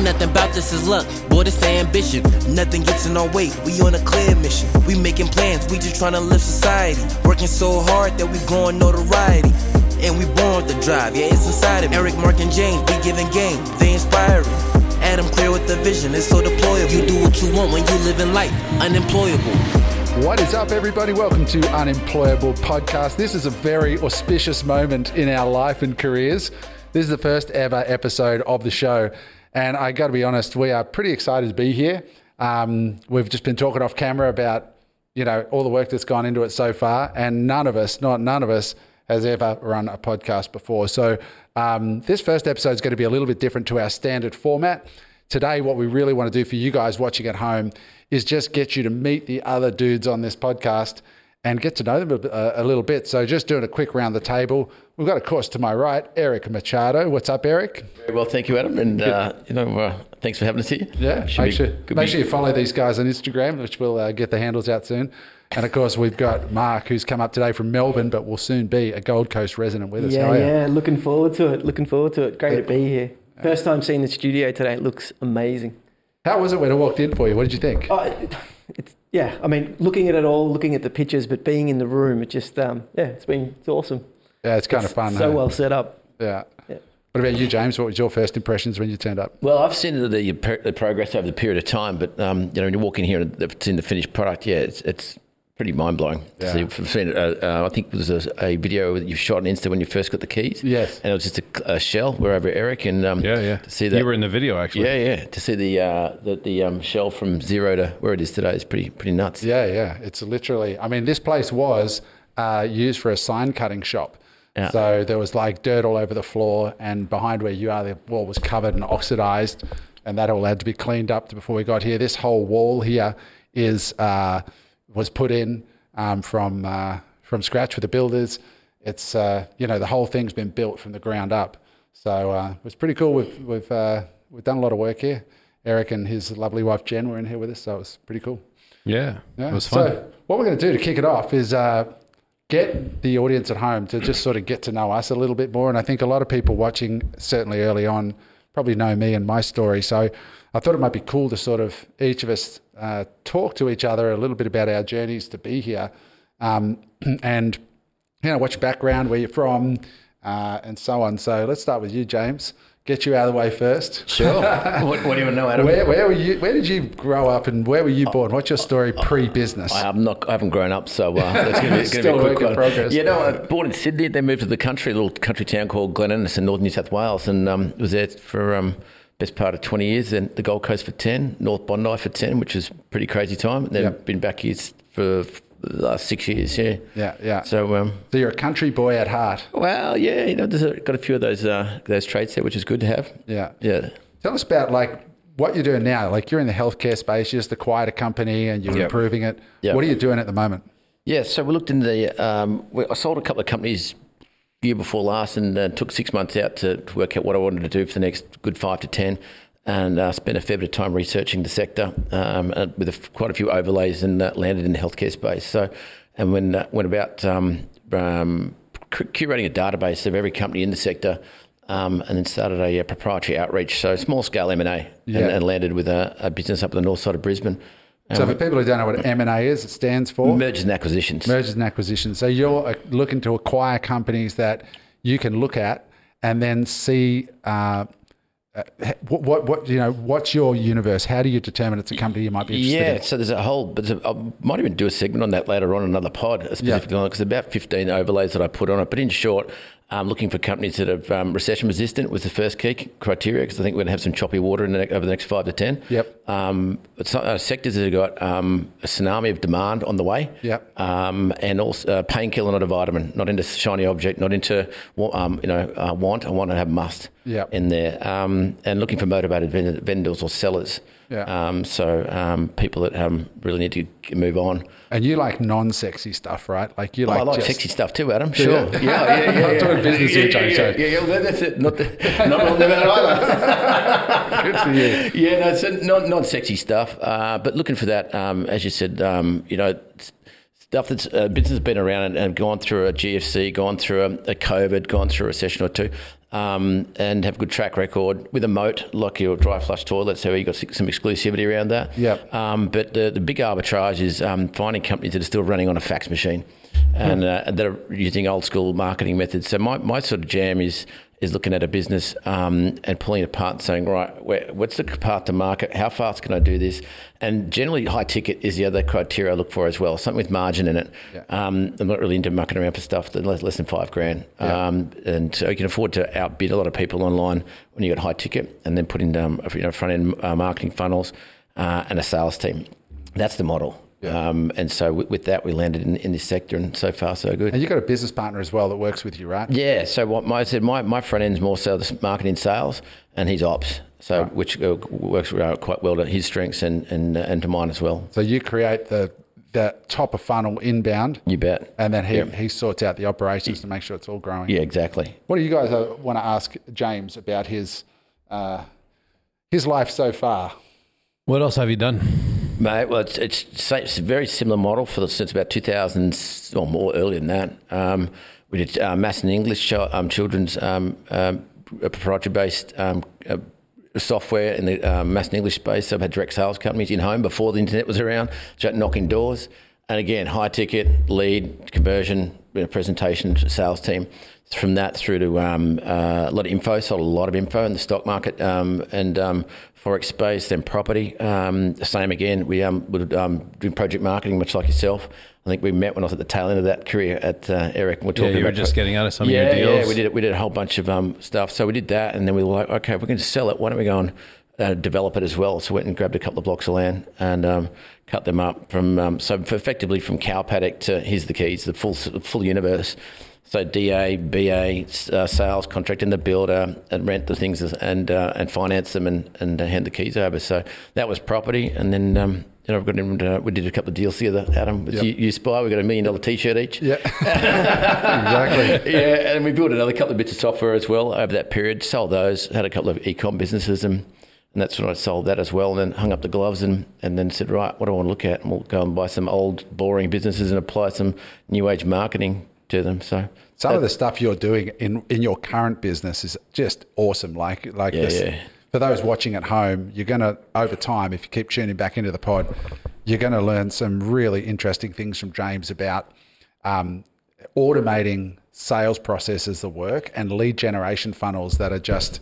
Ain't nothing about this is luck, boy, this ambition. Nothing gets in our way, we on a clear mission. We making plans, we just trying to live society. Working so hard that we growing notoriety. And we born with the drive, yeah, it's inside of me. Eric, Mark, and James, we giving game, they inspiring. Adam clear with the vision, it's so deployable. You do what you want when you live in life, unemployable. What is up, everybody? Welcome to Unemployable Podcast. This is a very auspicious moment in our life and careers. This is the first ever episode of the show. And I got to be honest, we are pretty excited to be here. Um, we've just been talking off camera about, you know, all the work that's gone into it so far. And none of us, not none of us, has ever run a podcast before. So um, this first episode is going to be a little bit different to our standard format. Today, what we really want to do for you guys watching at home is just get you to meet the other dudes on this podcast and get to know them a, a, little bit. So, just doing a quick round the table. We've got, of course, to my right, Eric Machado. What's up, Eric? Very well, thank you, Adam. And uh, you know, uh, thanks for having us here. Yeah, Should make, sure, make sure you follow these guys on Instagram, which we'll uh, get the handles out soon. And of course, we've got Mark, who's come up today from Melbourne, but will soon be a Gold Coast resident with us. Yeah, yeah, looking forward to it. Looking forward to it. Great yeah. to be here. First time seeing the studio today. It looks amazing. How was it when I walked in for you? What did you think? Uh, it's yeah. I mean, looking at it all, looking at the pictures, but being in the room, it just um, yeah, it's been it's awesome. Yeah, it's kind it's of fun. So hey? well set up. Yeah. yeah. What about you, James? What was your first impressions when you turned up? Well, I've seen the, the, the progress over the period of time, but um, you know, when you walk in here and it's in the finished product, yeah, it's, it's pretty mind blowing. Yeah. So uh, uh, I think there's a, a, video that you shot on Insta when you first got the keys. Yes, and it was just a, a shell. We're over Eric and um, yeah, yeah. To see that, you were in the video actually. Yeah, yeah. To see the uh, the, the um, shell from zero to where it is today is pretty pretty nuts. Yeah, yeah. It's literally. I mean, this place was uh, used for a sign cutting shop. Yeah. So there was like dirt all over the floor, and behind where you are, the wall was covered and oxidized, and that all had to be cleaned up before we got here. This whole wall here is uh, was put in um, from uh, from scratch with the builders. It's uh, you know the whole thing's been built from the ground up, so uh, it was pretty cool. We've we've uh, we've done a lot of work here. Eric and his lovely wife Jen were in here with us, so it was pretty cool. Yeah, yeah. it was fun. So what we're going to do to kick it off is uh, get the audience at home to just sort of get to know us a little bit more. And I think a lot of people watching, certainly early on, probably know me and my story. So I thought it might be cool to sort of each of us uh, talk to each other a little bit about our journeys to be here, um, and you know what's your background, where you're from, uh, and so on. So let's start with you, James. Get you out of the way first. Sure. what, what, do you know, Adam? Where, where, were you? Where did you grow up, and where were you born? What's your story pre-business? I, am not. I haven't grown up, so uh, that's going to be, a quick one. Progress. Yeah, no, I born in Sydney. Then moved to the country, a little country town called Glen Innes in northern New South Wales, and um, was there for. Um, best part of 20 years, then the Gold Coast for 10, North Bondi for 10, which was pretty crazy time. And then yep. been back here for the last six years, yeah. Yeah, yeah. So, um, so you're a country boy at heart. Well, yeah, you know, there's a, got a few of those uh, those traits there, which is good to have. Yeah, yeah. Tell us about like what you're doing now. Like you're in the healthcare space, you're just acquired a company and you're yep. improving it. Yep. What are you doing at the moment? Yeah, so we looked into the. Um, I sold a couple of companies year before last and uh, took six months out to, to, work out what I wanted to do for the next good five to ten and uh, spent a fair bit of time researching the sector um, uh, with a, quite a few overlays and uh, landed in the healthcare space. So, and when uh, went about um, um, curating a database of every company in the sector, um, and then started a, a, proprietary outreach, so small scale M and A, and landed with a, a, business up on the north side of Brisbane. So, for people who don't know what M and A is, it stands for mergers and acquisitions. Mergers and acquisitions. So you're uh, looking to acquire companies that you can look at and then see uh, uh, what, what, what, you know, what's your universe? How do you determine it's a company you might be interested yeah, in? Yeah, so there's a whole, but I might even do a segment on that later on, another pod specifically yeah. on it, because about 15 overlays that I put on it. But in short, um, looking for companies that are um, recession resistant was the first key criteria because I think we're going to have some choppy water the over the next five to ten. Yep. Um, some, uh, sectors that have got um, a tsunami of demand on the way. Yep. Um, and also uh, painkiller, not a vitamin, not into shiny object, not into um, you know uh, want. I want to have must yep. in there. and looking for motivated vendors or sellers. Yeah. Um, so um, people that um, really need to move on. And you like non-sexy stuff, right? Like you oh, like. I like sexy stuff too, Adam. Sure. Yeah, yeah, yeah. yeah, I'm talking business yeah, here, James. Yeah, yeah, yeah, yeah, that's it. Not the, not on that either. Good for you. Yeah, no, it's not non sexy stuff. Uh, but looking for that, um, as you said, um, you know stuff that's uh, business has been around and, and, gone through a GFC, gone through a, a, COVID, gone through a recession or two, um, and have a good track record with a moat like your dry flush toilet. So you got some exclusivity around that. Yep. Um, but the, the big arbitrage is um, finding companies that are still running on a fax machine and uh, that are using old school marketing methods. So my, my sort of jam is is looking at a business um, and pulling it apart and saying, right, where, what's the path to market? How fast can I do this? And generally, high ticket is the other criteria I look for as well, something with margin in it. Yeah. Um, I'm not really into mucking around for stuff that less, less than five grand. Yeah. Um, and so you can afford to outbid a lot of people online when you've got high ticket and then put in um, you know, front end uh, marketing funnels uh, and a sales team. That's the model. Yeah. Um, and so with, with, that, we landed in, in, this sector, and so far so good. And you've got a business partner as well that works with you, right? Yeah. So what my, I said, my, my front end's more so the marketing sales, and he's ops. So right. which uh, works quite well to his strengths and, and uh, and to mine as well. So you create the that top of funnel inbound. You bet. And then he, yep. he sorts out the operations to make sure it's all growing. Yeah, exactly. What do you guys uh, want to ask James about his uh, his life so far? What else have you done? Mate, well, it's, it's, it's a very similar model for the, since about 2000 or more earlier than that. Um, we did uh, maths and English um, children's um, um, proprietary based um, uh, software in the uh, maths and English space. So I've had direct sales companies in home before the internet was around, knocking doors. And again, high ticket, lead, conversion, you know, presentation, sales team. From that through to um, uh, a lot of info, sold a lot of info in the stock market um, and forex space, then property. Um, same again, we um, would um, do project marketing, much like yourself. I think we met when I was at the tail end of that career at uh, Eric. we're talking yeah, you were just getting out of some yeah, of your deals. Yeah, we did. We did a whole bunch of um, stuff. So we did that, and then we were like, okay, if we're going to sell it, why don't we go and uh, develop it as well? So we went and grabbed a couple of blocks of land and um, cut them up from um, so effectively from cow paddock to here's the keys, the full full universe. So DA, BA, uh, sales contract, and the builder, and rent the things and uh, and finance them and and uh, hand the keys over. So that was property, and then. Um, you know, I've got in, uh, we did a couple of deals together, Adam, with yep. you, you Spy. We got a million dollar T-shirt each. Yeah, exactly. yeah, and we built another couple of bits of software as well over that period. Sold those. Had a couple of e-com businesses, and and that's when I sold that as well. And then hung up the gloves and, and then said, right, what do I want to look at? And we'll go and buy some old, boring businesses and apply some new age marketing to them. So some of the stuff you're doing in in your current business is just awesome. Like like yeah, this. Yeah. For those watching at home, you're going to over time, if you keep tuning back into the pod, you're going to learn some really interesting things from James about um, automating sales processes that work and lead generation funnels that are just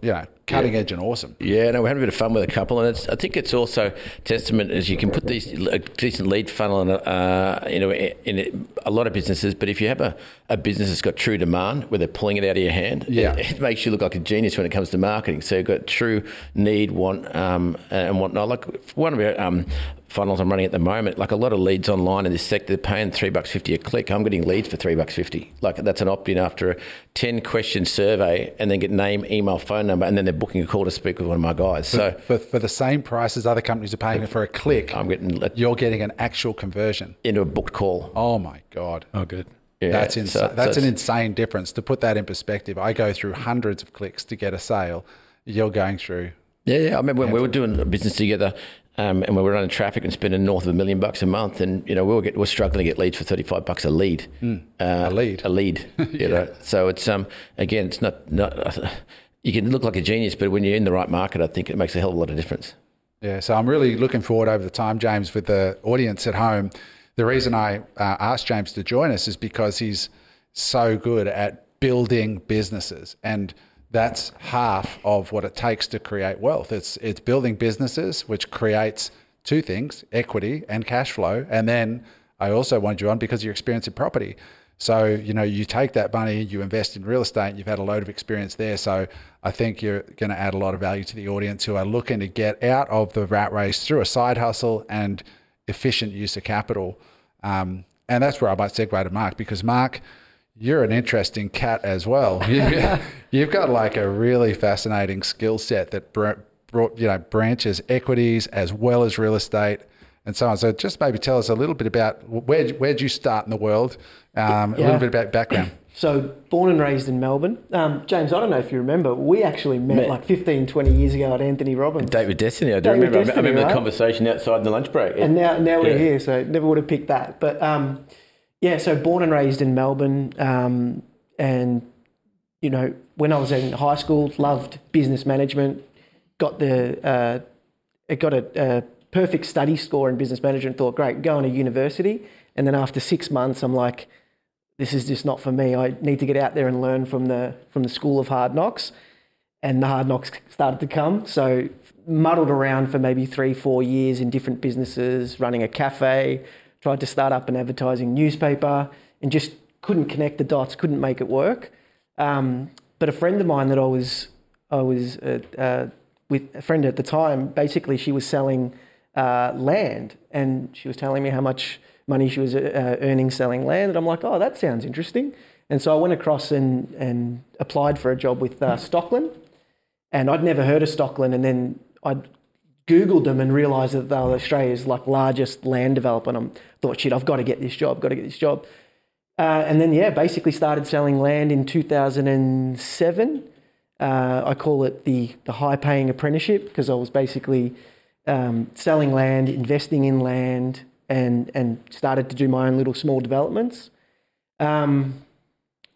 you know, cutting yeah. edge and awesome. Yeah, no, we're having a bit of fun with a couple, and it's I think it's also testament as you can put these a decent lead funnel in, uh, you know, in a lot of businesses. But if you have a, a business that's got true demand, where they're pulling it out of your hand, yeah. it, it makes you look like a genius when it comes to marketing. So you've got true need, want, um, and whatnot. Like one of our um, funnels I'm running at the moment, like a lot of leads online in this sector, they're paying three bucks fifty a click. I'm getting leads for three bucks fifty. Like that's an opt-in after a ten question survey, and then get name, email, phone number, and then they're booking a call to speak with one of my guys. For, so for, for the same price as other companies are paying for a click, I'm getting you're getting an actual conversion into a booked call. Oh my god! Oh good. Yeah, that's insane. So, that's so an insane difference. To put that in perspective, I go through hundreds of clicks to get a sale. You're going through yeah, yeah. I remember when we were doing business together, um, and we were running traffic and spending north of a million bucks a month, and you know we were, get, we were struggling to get leads for thirty five bucks a lead. Mm, uh, a lead, a lead. You yeah. know, so it's um again, it's not not. You can look like a genius, but when you're in the right market, I think it makes a hell of a lot of difference. Yeah, so I'm really looking forward over the time, James, with the audience at home. The reason I uh, asked James to join us is because he's so good at building businesses and that's half of what it takes to create wealth. It's it's building businesses, which creates two things: equity and cash flow. And then I also wanted you on because of your experience in property. So you know, you take that money, you invest in real estate. You've had a load of experience there. So I think you're going to add a lot of value to the audience who are looking to get out of the rat race through a side hustle and efficient use of capital. Um, and that's where I might segue to Mark because Mark you're an interesting cat as well. You've got like a really fascinating skill set that brought, you know branches equities as well as real estate and so on. So just maybe tell us a little bit about where where'd you start in the world, um, yeah. a little bit about background. So born and raised in Melbourne. Um, James, I don't know if you remember, we actually met, met, like 15, 20 years ago at Anthony Robbins. Date with Destiny, I do David remember. Destiny, I remember right? the conversation outside in the lunch break. And now, now we're here, so never would have picked that. But um, yeah, so born and raised in Melbourne, um, and you know, when I was in high school, loved business management, got the uh, it got a, a perfect study score in business management. Thought great, going to university, and then after six months, I'm like, this is just not for me. I need to get out there and learn from the from the school of hard knocks, and the hard knocks started to come. So muddled around for maybe three, four years in different businesses, running a cafe, tried to start up an advertising newspaper, and just couldn't connect the dots, couldn't make it work. Um, but a friend of mine that I was I was uh, uh, with a friend at the time, basically she was selling uh, land, and she was telling me how much money she was uh, earning selling land, and I'm like, oh, that sounds interesting. And so I went across and and applied for a job with uh, Stockland, and I'd never heard of Stockland, and then I'd Googled them and realised that they were Australia's like largest land developer, and I thought, shit, I've got to get this job, got to get this job. Uh, and then, yeah, basically started selling land in 2007. Uh, I call it the, the high paying apprenticeship because I was basically um, selling land, investing in land, and, and started to do my own little small developments. Um,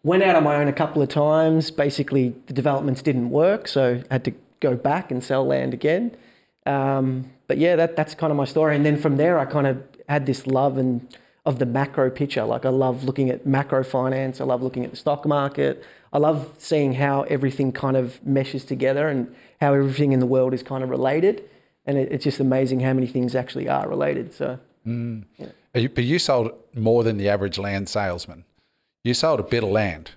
went out on my own a couple of times. Basically, the developments didn't work, so I had to go back and sell land again. Um, but yeah, that, that's kind of my story. And then from there, I kind of had this love and of the macro picture. Like I love looking at macro finance. I love looking at the stock market. I love seeing how everything kind of meshes together and how everything in the world is kind of related. And it, it's just amazing how many things actually are related. So, You- But you sold more than the average land salesman. You sold a bit of land.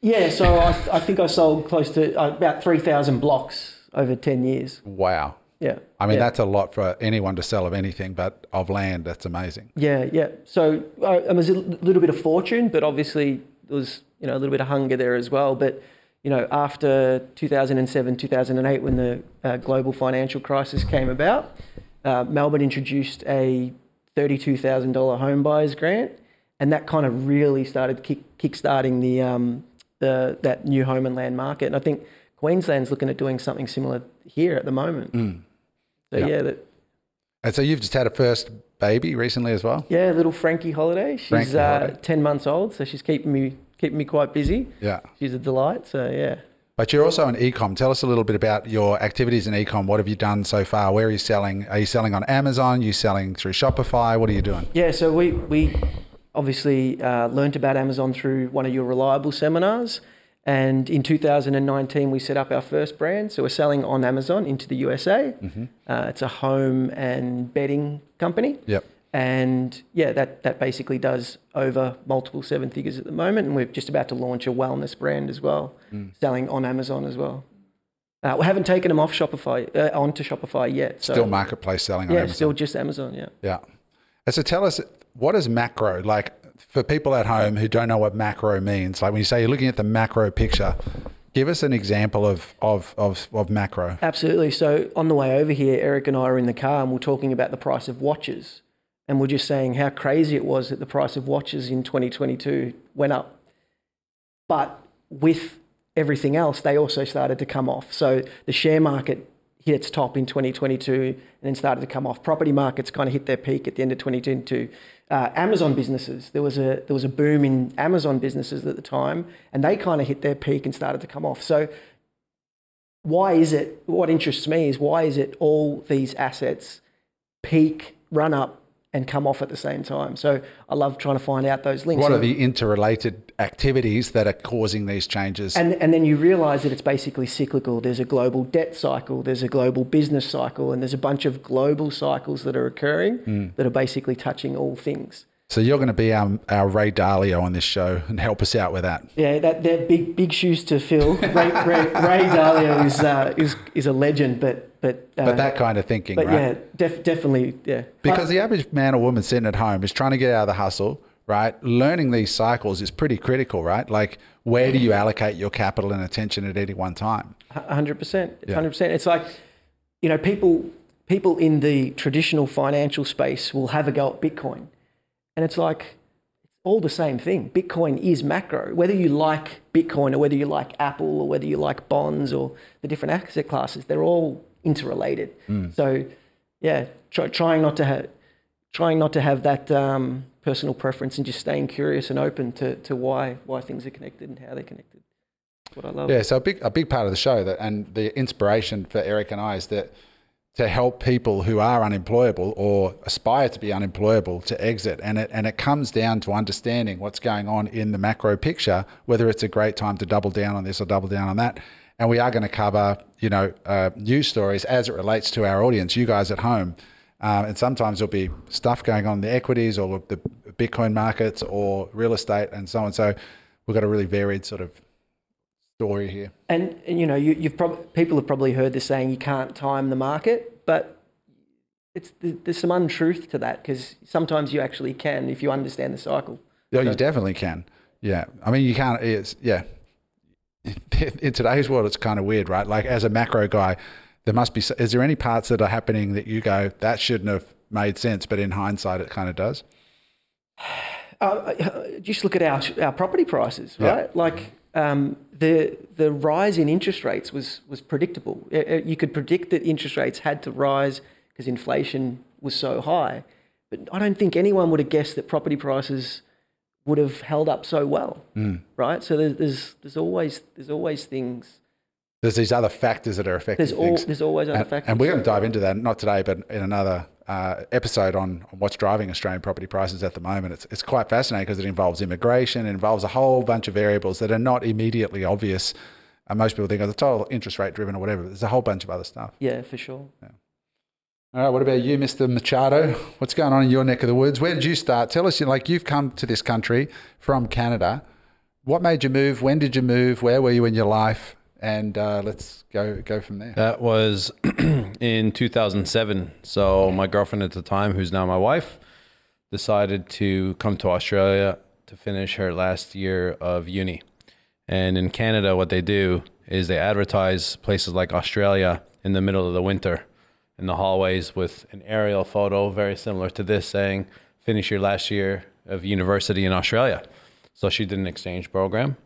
yeah, so I, I think I sold close to uh, about 3,000 blocks over 10 years. Wow. Yeah. I mean, yeah. that's a lot for anyone to sell of anything, but of land, that's amazing. Yeah, yeah. So uh, it was a little bit of fortune, but obviously there was you know a little bit of hunger there as well. But you know after 2007, 2008, when the uh, global financial crisis came about, uh, Melbourne introduced a thirty-two thousand dollar home buyers grant, and that kind of really started kick kickstarting the um, the that new home and land market. And I think Queensland's looking at doing something similar here at the moment. So Yeah. yeah, that, And so you've just had a first baby recently as well? Yeah, little Frankie Holiday. She's Frankie uh, Holiday. ten months old, so she's keeping me keeping me quite busy. Yeah. She's a delight. So yeah. But you're also an e-com. Tell us a little bit about your activities in e-com. What have you done so far? Where are you selling? Are you selling on Amazon? Are you selling through Shopify? What are you doing? Yeah, so we we obviously uh, learnt about Amazon through one of your reliable seminars, and in 2019 we set up our first brand. So we're selling on Amazon into the USA. Uh, it's a home and bedding company. Yep. And yeah, that, that basically does over multiple seven figures at the moment. And we're just about to launch a wellness brand as well, selling on Amazon as well. Uh, we haven't taken them off Shopify, uh, onto Shopify yet. So Still marketplace selling yeah, still just Amazon. Yeah. Yeah. And so tell us, what is macro? Like for people at home who don't know what macro means, like when you say you're looking at the macro picture, give us an example of, of, of, of macro. Absolutely. So on the way over here, Eric and I are in the car and we're talking about the price of watches. And we're just saying how crazy it was that the price of watches in 2022 went up. But with everything else, they also started to come off. So the share market hit its top in 2022 and then started to come off. Property markets kind of hit their peak at the end of 2022. Uh, Amazon businesses, there was a there was a boom in Amazon businesses at the time, and they kind of hit their peak and started to come off. So why is it what interests me is why is it all these assets peak run up and come off at the same time. So i love trying to find out those links. What are the interrelated activities that are causing these changes? and, and then you realize that it's basically cyclical. There's a global debt cycle there's a global business cycle and there's a bunch of global cycles that are occurring hmm. that are basically touching all things so you're going to be our, our Ray Dalio on this show and help us out with that. yeah, that they're big, big shoes to fill. Ray, Ray, Ray Dalio is, uh, is is a legend, but but uh, But that kind of thinking, but right? yeah, def- definitely, yeah. Because the average man or woman sitting at home is trying to get out of the hustle, right? Learning these cycles is pretty critical, right? Like, where do you allocate your capital and attention at any one time? hundred percent. Hundred percent. It's like, you know, people people in the traditional financial space will have a go at Bitcoin, and it's like it's all the same thing. Bitcoin is macro. Whether you like Bitcoin or whether you like Apple or whether you like bonds or the different asset classes, they're all interrelated. So, yeah, try, trying not to have trying not to have that um, personal preference and just staying curious and open to, to why why things are connected and how they're connected. what I love. Yeah, so a big a big part of the show that and the inspiration for Eric and I is that to help people who are unemployable or aspire to be unemployable to exit. And it and it comes down to understanding what's going on in the macro picture whether it's a great time to double down on this or double down on that. And we are going to cover you know uh, news stories as it relates to our audience you guys at home. Um, and sometimes there'll be stuff going on in the equities or the bitcoin markets or real estate and so on. So we've got a really varied sort of story here And, and you know, you, you've prob- people have probably heard this saying you can't time the market, but it's there's some untruth to that because sometimes you actually can if you understand the cycle. Yeah, you definitely can. Yeah, I mean, you can't. It's yeah. In today's world, it's kind of weird, right? Like as a macro guy, there must be. Is there any parts that are happening that you go that shouldn't have made sense, but in hindsight, it kind of does? Uh, just look at our our property prices, Yeah. right? Like um, the the rise in interest rates was was predictable. Uh, uh, You could predict that interest rates had to rise because inflation was so high, but I don't think anyone would have guessed that property prices would have held up so well, right? So there's, there's there's always there's always things. There's these other factors that are affecting There's all things. there's always other and, factors. and we're going to dive into that not today, but in another uh, episode on, on what's driving Australian property prices at the moment. It's it's quite fascinating because it involves immigration, it involves a whole bunch of variables that are not immediately obvious. And most people think of the total interest rate driven or whatever. But there's a whole bunch of other stuff. Yeah, for sure. All right, what about you, Mr. Machado? What's going on in your neck of the woods? Where did you start? Tell us, you know, like you've come to this country from Canada. What made you move? When did you move? Where were you in your life? And uh, let's go go from there. That was in 2007. So my girlfriend at the time, who's now my wife, decided to come to Australia to finish her last year of uni. And in Canada, what they do is they advertise places like Australia in the middle of the winter in the hallways with an aerial photo very similar to this saying, finish your last year of university in Australia. So she did an exchange program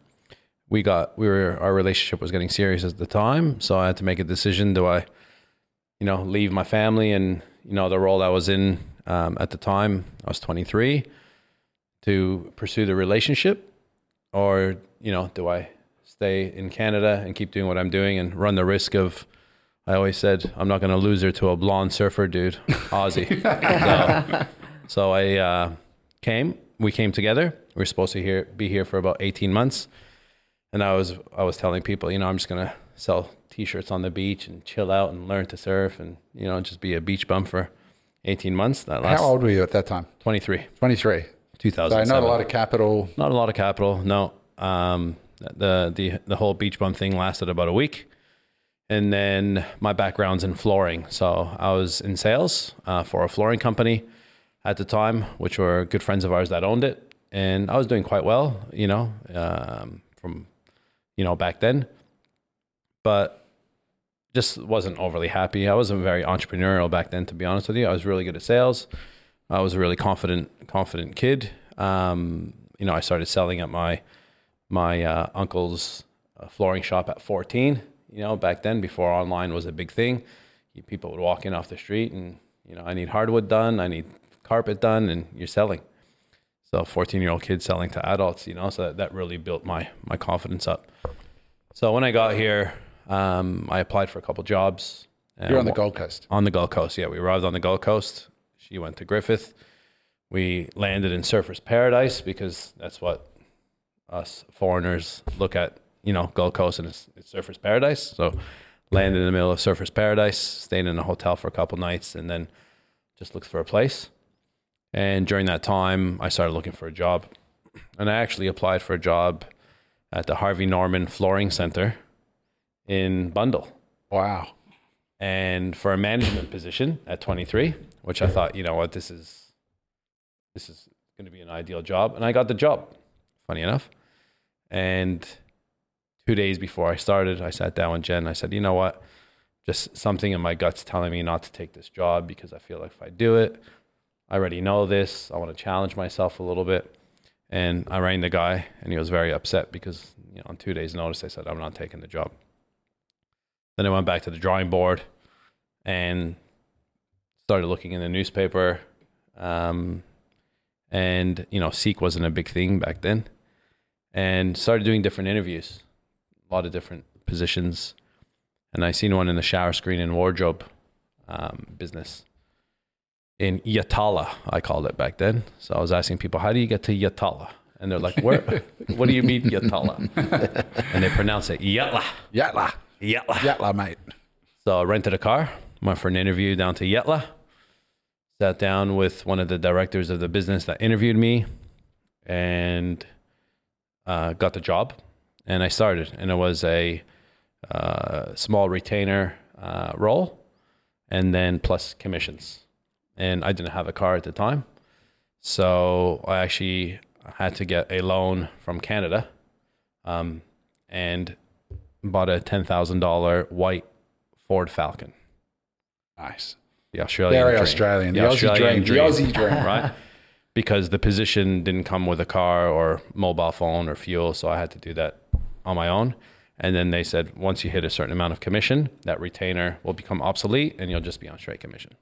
we got we were our relationship was getting serious at the time. So i had to make a decision. Do i you know leave my family and you know the role i was in um, at the time i was 23 to pursue the relationship? Or you know do i stay in canada and keep doing what i'm doing and run the risk of i always said i'm not going to lose her to a blonde surfer dude aussie so, so i uh, came. We came together. We were supposed to here, be here for about 18 months and I was I was telling people, you know, I'm just gonna sell T-shirts on the beach and chill out and learn to surf and you know just be a beach bum for 18 months. That last How old were you at that time? 23, 23. So 2007. not a lot of capital. Not a lot of capital. No. Um, the the the whole beach bum thing lasted about a week, and then my background's in flooring. So I was in sales uh, for a flooring company at the time, which were good friends of ours that owned it, and I was doing quite well. You know, um, from you know back then, but just wasn't overly happy. I wasn't very entrepreneurial back then, to be honest with you. I was really good at sales. I was a really confident, confident kid. Um, you know, I started selling at my my uh, uncle's uh, flooring shop at 14. You know, back then, before online was a big thing, people would walk in off the street and you know, I need hardwood done, I need carpet done, and you're selling. So, 14 year old kid selling to adults. You know, so that, that really built my my confidence up. So when I got here, um, I applied for a couple jobs. You're on the Gold Coast. on the Gold Coast. Yeah, we arrived on the Gold Coast. She went to Griffith. We landed in Surfers Paradise because that's what us foreigners look at. You know, Gold Coast and it's, it's Surfers Paradise. So landed in the middle of Surfers Paradise, stayed in a hotel for a couple nights, and then just looked for a place. And during that time, I started looking for a job, and I actually applied for a job at the Harvey Norman Flooring Center in Bundall Wow. and for a management position at 23, which I thought, you know what, this is this is going to be an ideal job, and I got the job. Funny enough, and two days before I started, I sat down with Jen. I said, you know what, just something in my guts telling me not to take this job because I feel like if I do it, I already know this. I want to challenge myself a little bit. And I rang the guy, and he was very upset because you know, on two days' notice, I said I'm not taking the job. Then I went back to the drawing board and started looking in the newspaper. Um, and you know, Seek wasn't a big thing back then, and started doing different interviews. a lot of different positions, and I seen one in the shower screen and wardrobe um, business in Yatala. I called it back then. So I was asking people, "How do you get to Yatala?" And they're like, "Where? what do you mean Yatala?" and they pronounce it Yatla. Yatla. Yatla. Yatla, mate. So I rented a car, went for an interview down to Yetla, sat down with one of the directors of the business that interviewed me, and uh, got the job. And I started, and it was a uh, small retainer uh, role, and then plus commissions. And I didn't have a car at the time, so I actually had to get a loan from Canada, um, and bought a ten thousand dollar white Ford Falcon. Nice. The Australian Very dream. Australian. The, Aussie dream. The Aussie dream. right? Because the position didn't come with a car or mobile phone or fuel, so I had to do that on my own. And then they said once you hit a certain amount of commission, that retainer will become obsolete and you'll just be on straight commission.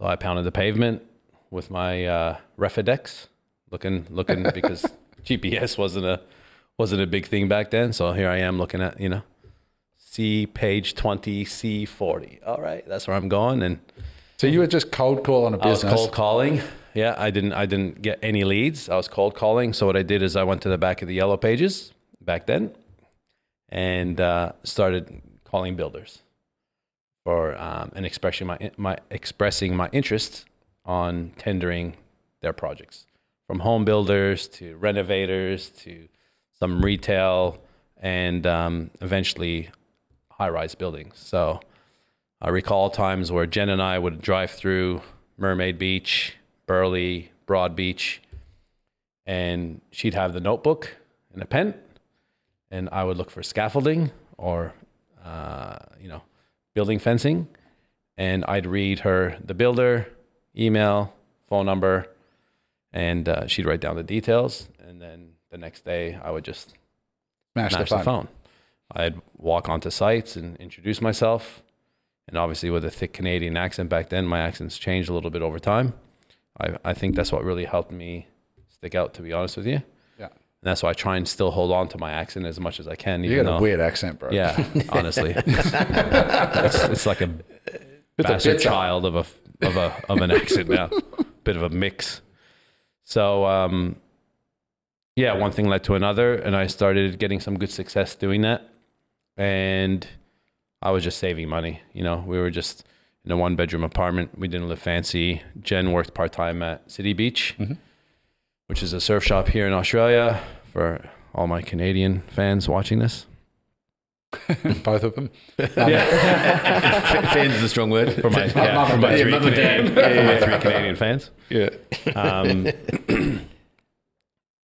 So I pounded the pavement with my uh, Refidex, looking looking because GPS wasn't a wasn't a big thing back then. So here I am looking at you know C page twenty C forty. All right, that's where I'm going and. So you were just cold call on a I was business. cold calling. Yeah, I didn't. I didn't get any leads. I was cold calling. So what I did is I went to the back of the yellow pages back then, and uh, started calling builders for um, and expressing my my expressing my interest on tendering their projects, from home builders to renovators to some retail and um, eventually high rise buildings. So. I recall times where Jen and I would drive through Mermaid Beach, Burleigh, Broad Beach, and she'd have the notebook and a pen, and I would look for scaffolding or, uh, you know, building fencing, and I'd read her the builder, email, phone number, and uh, she'd write down the details, and then the next day I would just Smash smash the the phone. phone. I'd walk onto sites and introduce myself. And obviously, with a thick Canadian accent back then, my accent's changed a little bit over time. I, I think that's what really helped me stick out, to be honest with you. And that's why I try and still hold on to my accent as much as I can. You got a weird accent, bro. Yeah, honestly, it's, it's like a It's a bastard bit child of a of a of an accent now, bit of a mix. So um, yeah, one thing led to another, and I started getting some good success doing that, and I was just saving money. You know, we were just in a one bedroom apartment. We didn't live fancy. Jen worked part time at City Beach, which is a surf shop here in Australia. For all my Canadian fans watching this, Both of them. Fans is a strong word. for my yeah, for my three mum and dad. Canadian, for my three Canadian fans. Yeah. Um,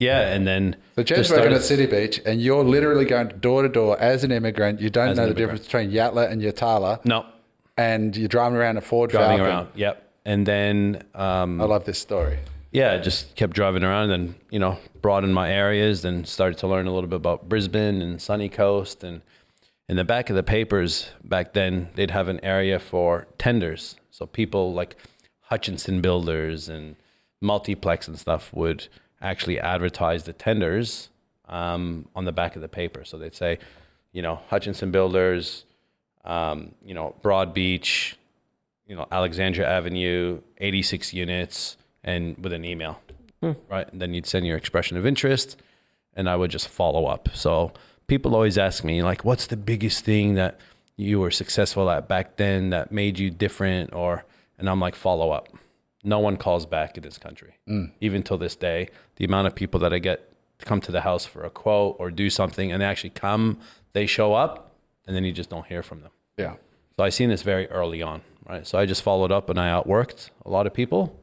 yeah, and then So Jen's just working started- at City Beach, and you're literally going door to door as an immigrant. You don't know an the difference between Yatla and Yatala, no and you're driving around a Ford driving Falcon. around. Yep, and then um, I love this story. Yeah, I just kept driving around and you know broadened my areas and started to learn a little bit about Brisbane and Sunny Coast and in the back of the papers back then they'd have an area for tenders. So people like Hutchinson Builders and Multiplex and stuff would actually advertise the tenders um, on the back of the paper. So they'd say, you know, Hutchinson Builders, um, you know, Broadbeach, you know, Alexandria Avenue, 86 units, and with an email, hmm. right? And then you'd send your expression of interest, and I would just follow up. So people always ask me, like, what's the biggest thing that you were successful at back then that made you different? Or, and I'm like, follow up. No one calls back in this country, hmm. even till this day. The amount of people that I get to come to the house for a quote or do something, and they actually come, they show up, and then you just don't hear from them. Yeah. So I seen this very early on, right? So I just followed up and I outworked a lot of people.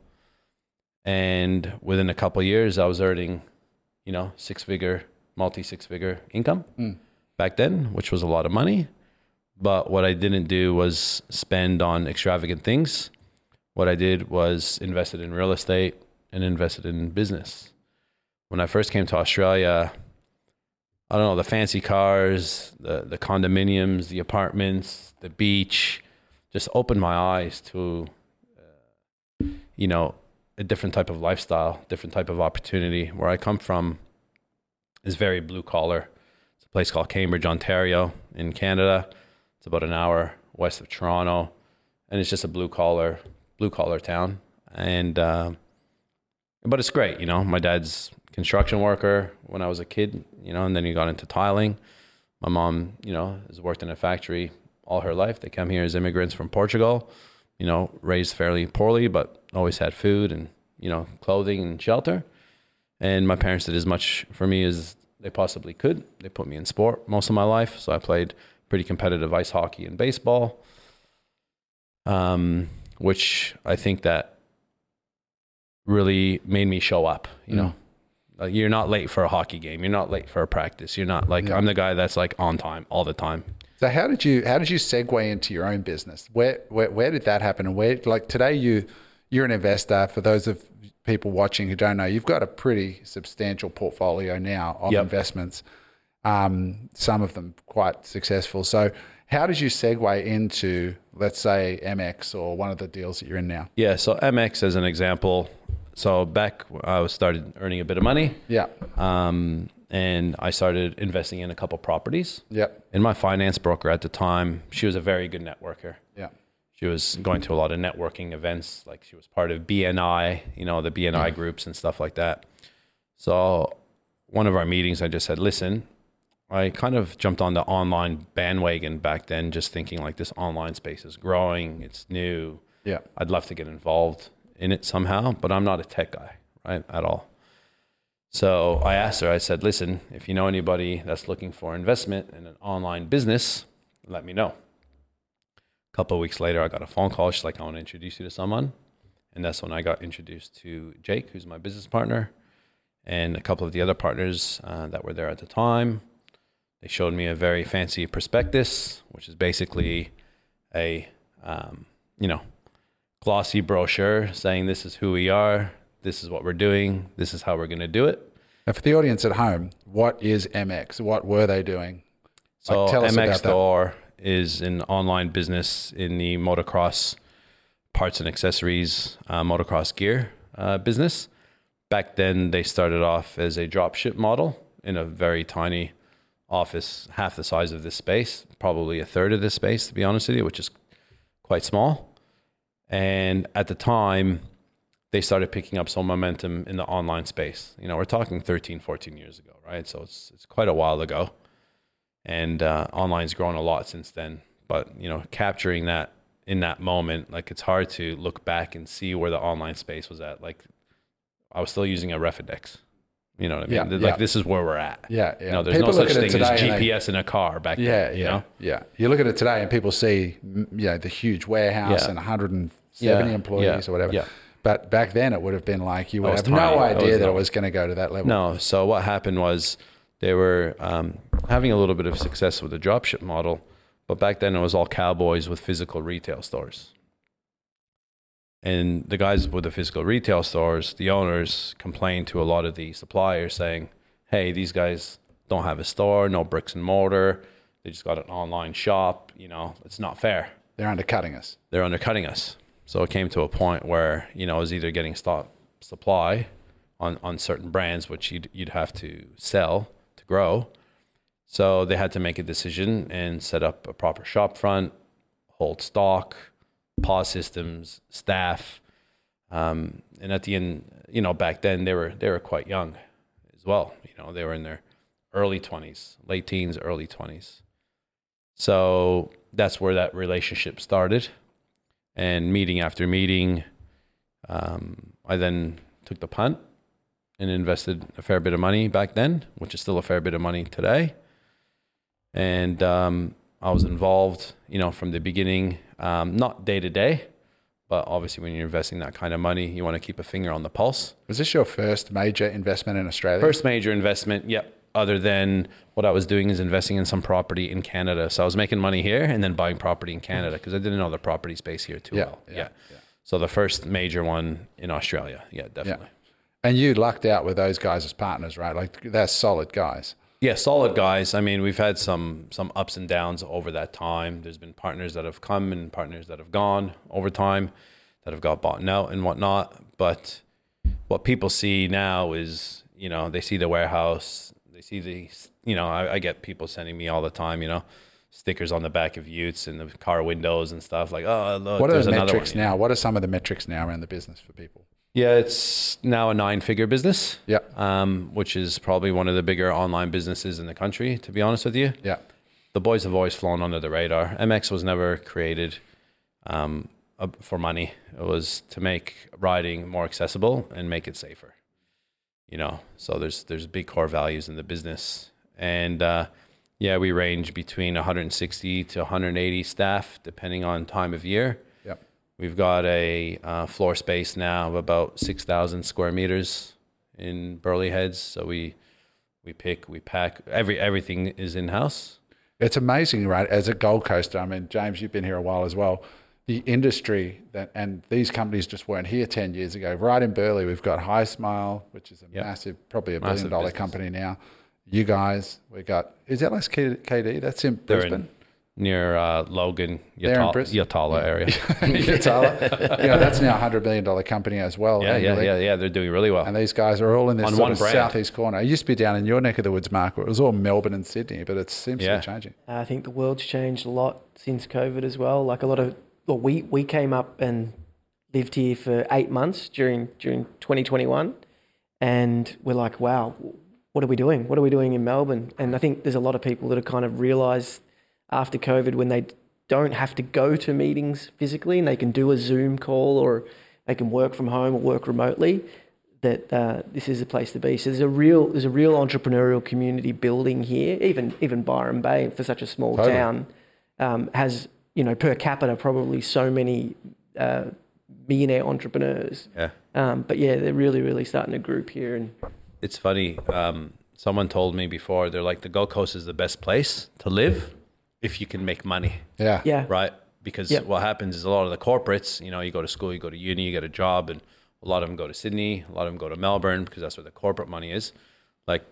And within a couple of years, I was earning, you know, six figure, multi six figure income back then, which was a lot of money. But what I didn't do was spend on extravagant things. What I did was invested in real estate and invested in business. When I first came to Australia, I don't know, the fancy cars, the, the condominiums, the apartments, the beach, just opened my eyes to, uh, you know, a different type of lifestyle, different type of opportunity. Where I come from is very blue collar. It's a place called Cambridge, Ontario, in Canada. It's about an hour west of Toronto, and it's just a blue collar blue collar town. And uh, but it's great, you know. My dad's construction worker when I was a kid, you know, and then he got into tiling. My mom, you know, has worked in a factory all her life. They come here as immigrants from Portugal, you know, raised fairly poorly, but always had food and you know clothing and shelter. And my parents did as much for me as they possibly could. They put me in sport most of my life, so I played pretty competitive ice hockey and baseball. Um, which I think that really made me show up. You know, like you're not late for a hockey game. You're not late for a practice. You're not like I'm the guy that's like on time all the time. So how did you how did you segue into your own business? Where where, where did that happen? And where like today you you're an investor. For those of people watching who don't know, you've got a pretty substantial portfolio now of Yep. investments. Um, some of them quite successful. So how did you segue into let's say MX or one of the deals that you're in now? Yeah. So MX as an example. So back I was started earning a bit of money, Yeah. um, and I started investing in a couple properties. Yep. And my finance broker at the time, she was a very good networker. Yeah. She was going to a lot of networking events, like she was part of BNI, you know, the BNI groups and stuff like that. So, one of our meetings, I just said, listen, I kind of jumped on the online bandwagon back then, just thinking like this online space is growing, it's new. Yeah. I'd love to get involved in it somehow, but I'm not a tech guy, right, at all. So I asked her, I said, listen, if you know anybody that's looking for investment in an online business, let me know. A couple weeks later, I got a phone call. She's like, I want to introduce you to someone. And that's when I got introduced to Jake, who's my business partner, and a couple of the other partners uh, that were there at the time. They showed me a very fancy prospectus, which is basically a, um, you know, glossy brochure saying this is who we are, this is what we're doing, this is how we're going to do it. Now for the audience at home, what is MX? What were they doing? So Like, tell us MX about that. Store is an online business in the motocross parts and accessories, uh, motocross gear uh, business. Back then, they started off as a drop ship model in a very tiny office, half the size of this space, probably a third of this space, to be honest with you, which is quite small. And at the time, they started picking up some momentum in the online space. You know, we're talking 13, 14 years ago, right? So it's, it's quite a while ago and uh, online's grown a lot since then. But you know, capturing that in that moment, like it's hard to look back and see where the online space was at. Like I was still using a Refidex. You know what I mean? Yeah, like yeah. this is where we're at. Yeah, yeah. You know, there's People no such thing as GPS in a car back Yeah, then. yeah, You know? yeah. You look at it today and people see, you know, the huge warehouse Yeah. and 170 Yeah, employees or whatever. yeah. But back then it would have been like you would have no tiny. That idea was that it was going to go to that level. No. So what happened was they were um, having a little bit of success with the dropship model, but back then it was all cowboys with physical retail stores. And the guys with the physical retail stores, the owners complained to a lot of the suppliers saying, "Hey, these guys don't have a store, no bricks and mortar. They just got an online shop. You know, it's not fair." They're undercutting us. they're undercutting us. So it came to a point where you know I was either getting stop supply on on certain brands, which you'd you'd have to sell to grow. So they had to make a decision and set up a proper shop front, hold stock, pause systems, staff, um, and at the end, you know, back then they were they were quite young as well. You know, they were in their early twenties, late teens, early twenties. So that's where that relationship started. And meeting after meeting, um, I then took the punt and invested a fair bit of money back then, which is still a fair bit of money today. And um, I was involved, you know, from the beginning, um, not day to day, but obviously when you're investing that kind of money, you want to keep a finger on the pulse. Was this your first major investment in Australia? First major investment, yep. Other than what I was doing is investing in some property in Canada. So I was making money here and then buying property in Canada because I didn't know the property space here too Yeah, well. yeah, Yeah, yeah. So the first major one in Australia. Yeah, definitely. And you lucked out with those guys as partners, right? Like they're solid guys. Yeah, solid guys. I mean, we've had some some ups and downs over that time. There's been partners that have come and partners that have gone over time, that have got bought out and whatnot. But what people see now is, you know, they see the warehouse, they see the, you know, I, I get people sending me all the time, you know, stickers on the back of Utes and the car windows and stuff like, oh, look, What are there's the another metrics one. now? What are some of the metrics now around the business for people? Yeah, it's now a nine-figure business. Yeah. Um, which is probably one of the bigger online businesses in the country. To be honest with you, Yeah. the boys have always flown under the radar. MX was never created um, uh, for money. It was to make riding more accessible and make it safer. You know, so there's there's big core values in the business, and uh, yeah, we range between 160 to 180 staff depending on time of year. Yeah. We've got a uh, floor space now of about 6,000 square meters in Burleigh Heads. So we we pick, we pack, every everything is in house. It's amazing, right? As a Gold Coaster, I mean, James, you've been here a while as well. The industry that, and these companies just weren't here 10 years ago. Right in Burleigh, we've got HiSmile, which is a Yep. massive, probably a billion dollar business. company now. You guys, we got, is that like KD? That's in They're Brisbane. in near uh, Logan, They're Yatala, Brisbane? Yatala area. Yatala. you know, that's now a $100 million company as well. yeah, yeah, annually. yeah, yeah. They're doing really well. And these guys are all in this On sort one of brand. southeast corner. It used to be down in your neck of the woods, Mark, where it was all Melbourne and Sydney, but it seems to be changing. I think the world's changed a lot since COVID as well. Like a lot of, well, we, we came up and lived here for eight months during during 2021, and we're like, wow, what are we doing? What are we doing in Melbourne? And I think there's a lot of people that have kind of realised after COVID when they don't have to go to meetings physically and they can do a Zoom call or they can work from home or work remotely. That uh, this is a place to be. So there's a real there's a real entrepreneurial community building here. Even even Byron Bay for such a small Totally. town um, has you know per capita probably so many uh, millionaire entrepreneurs. yeah. Um, but yeah, they're really really starting to group here and It's funny. Um, someone told me before, they're like, the Gold Coast is the best place to live if you can make money. Yeah. yeah right? Because Yep. what happens is a lot of the corporates, you know, you go to school, you go to uni, you get a job, and a lot of them go to Sydney, a lot of them go to Melbourne because that's where the corporate money is. Like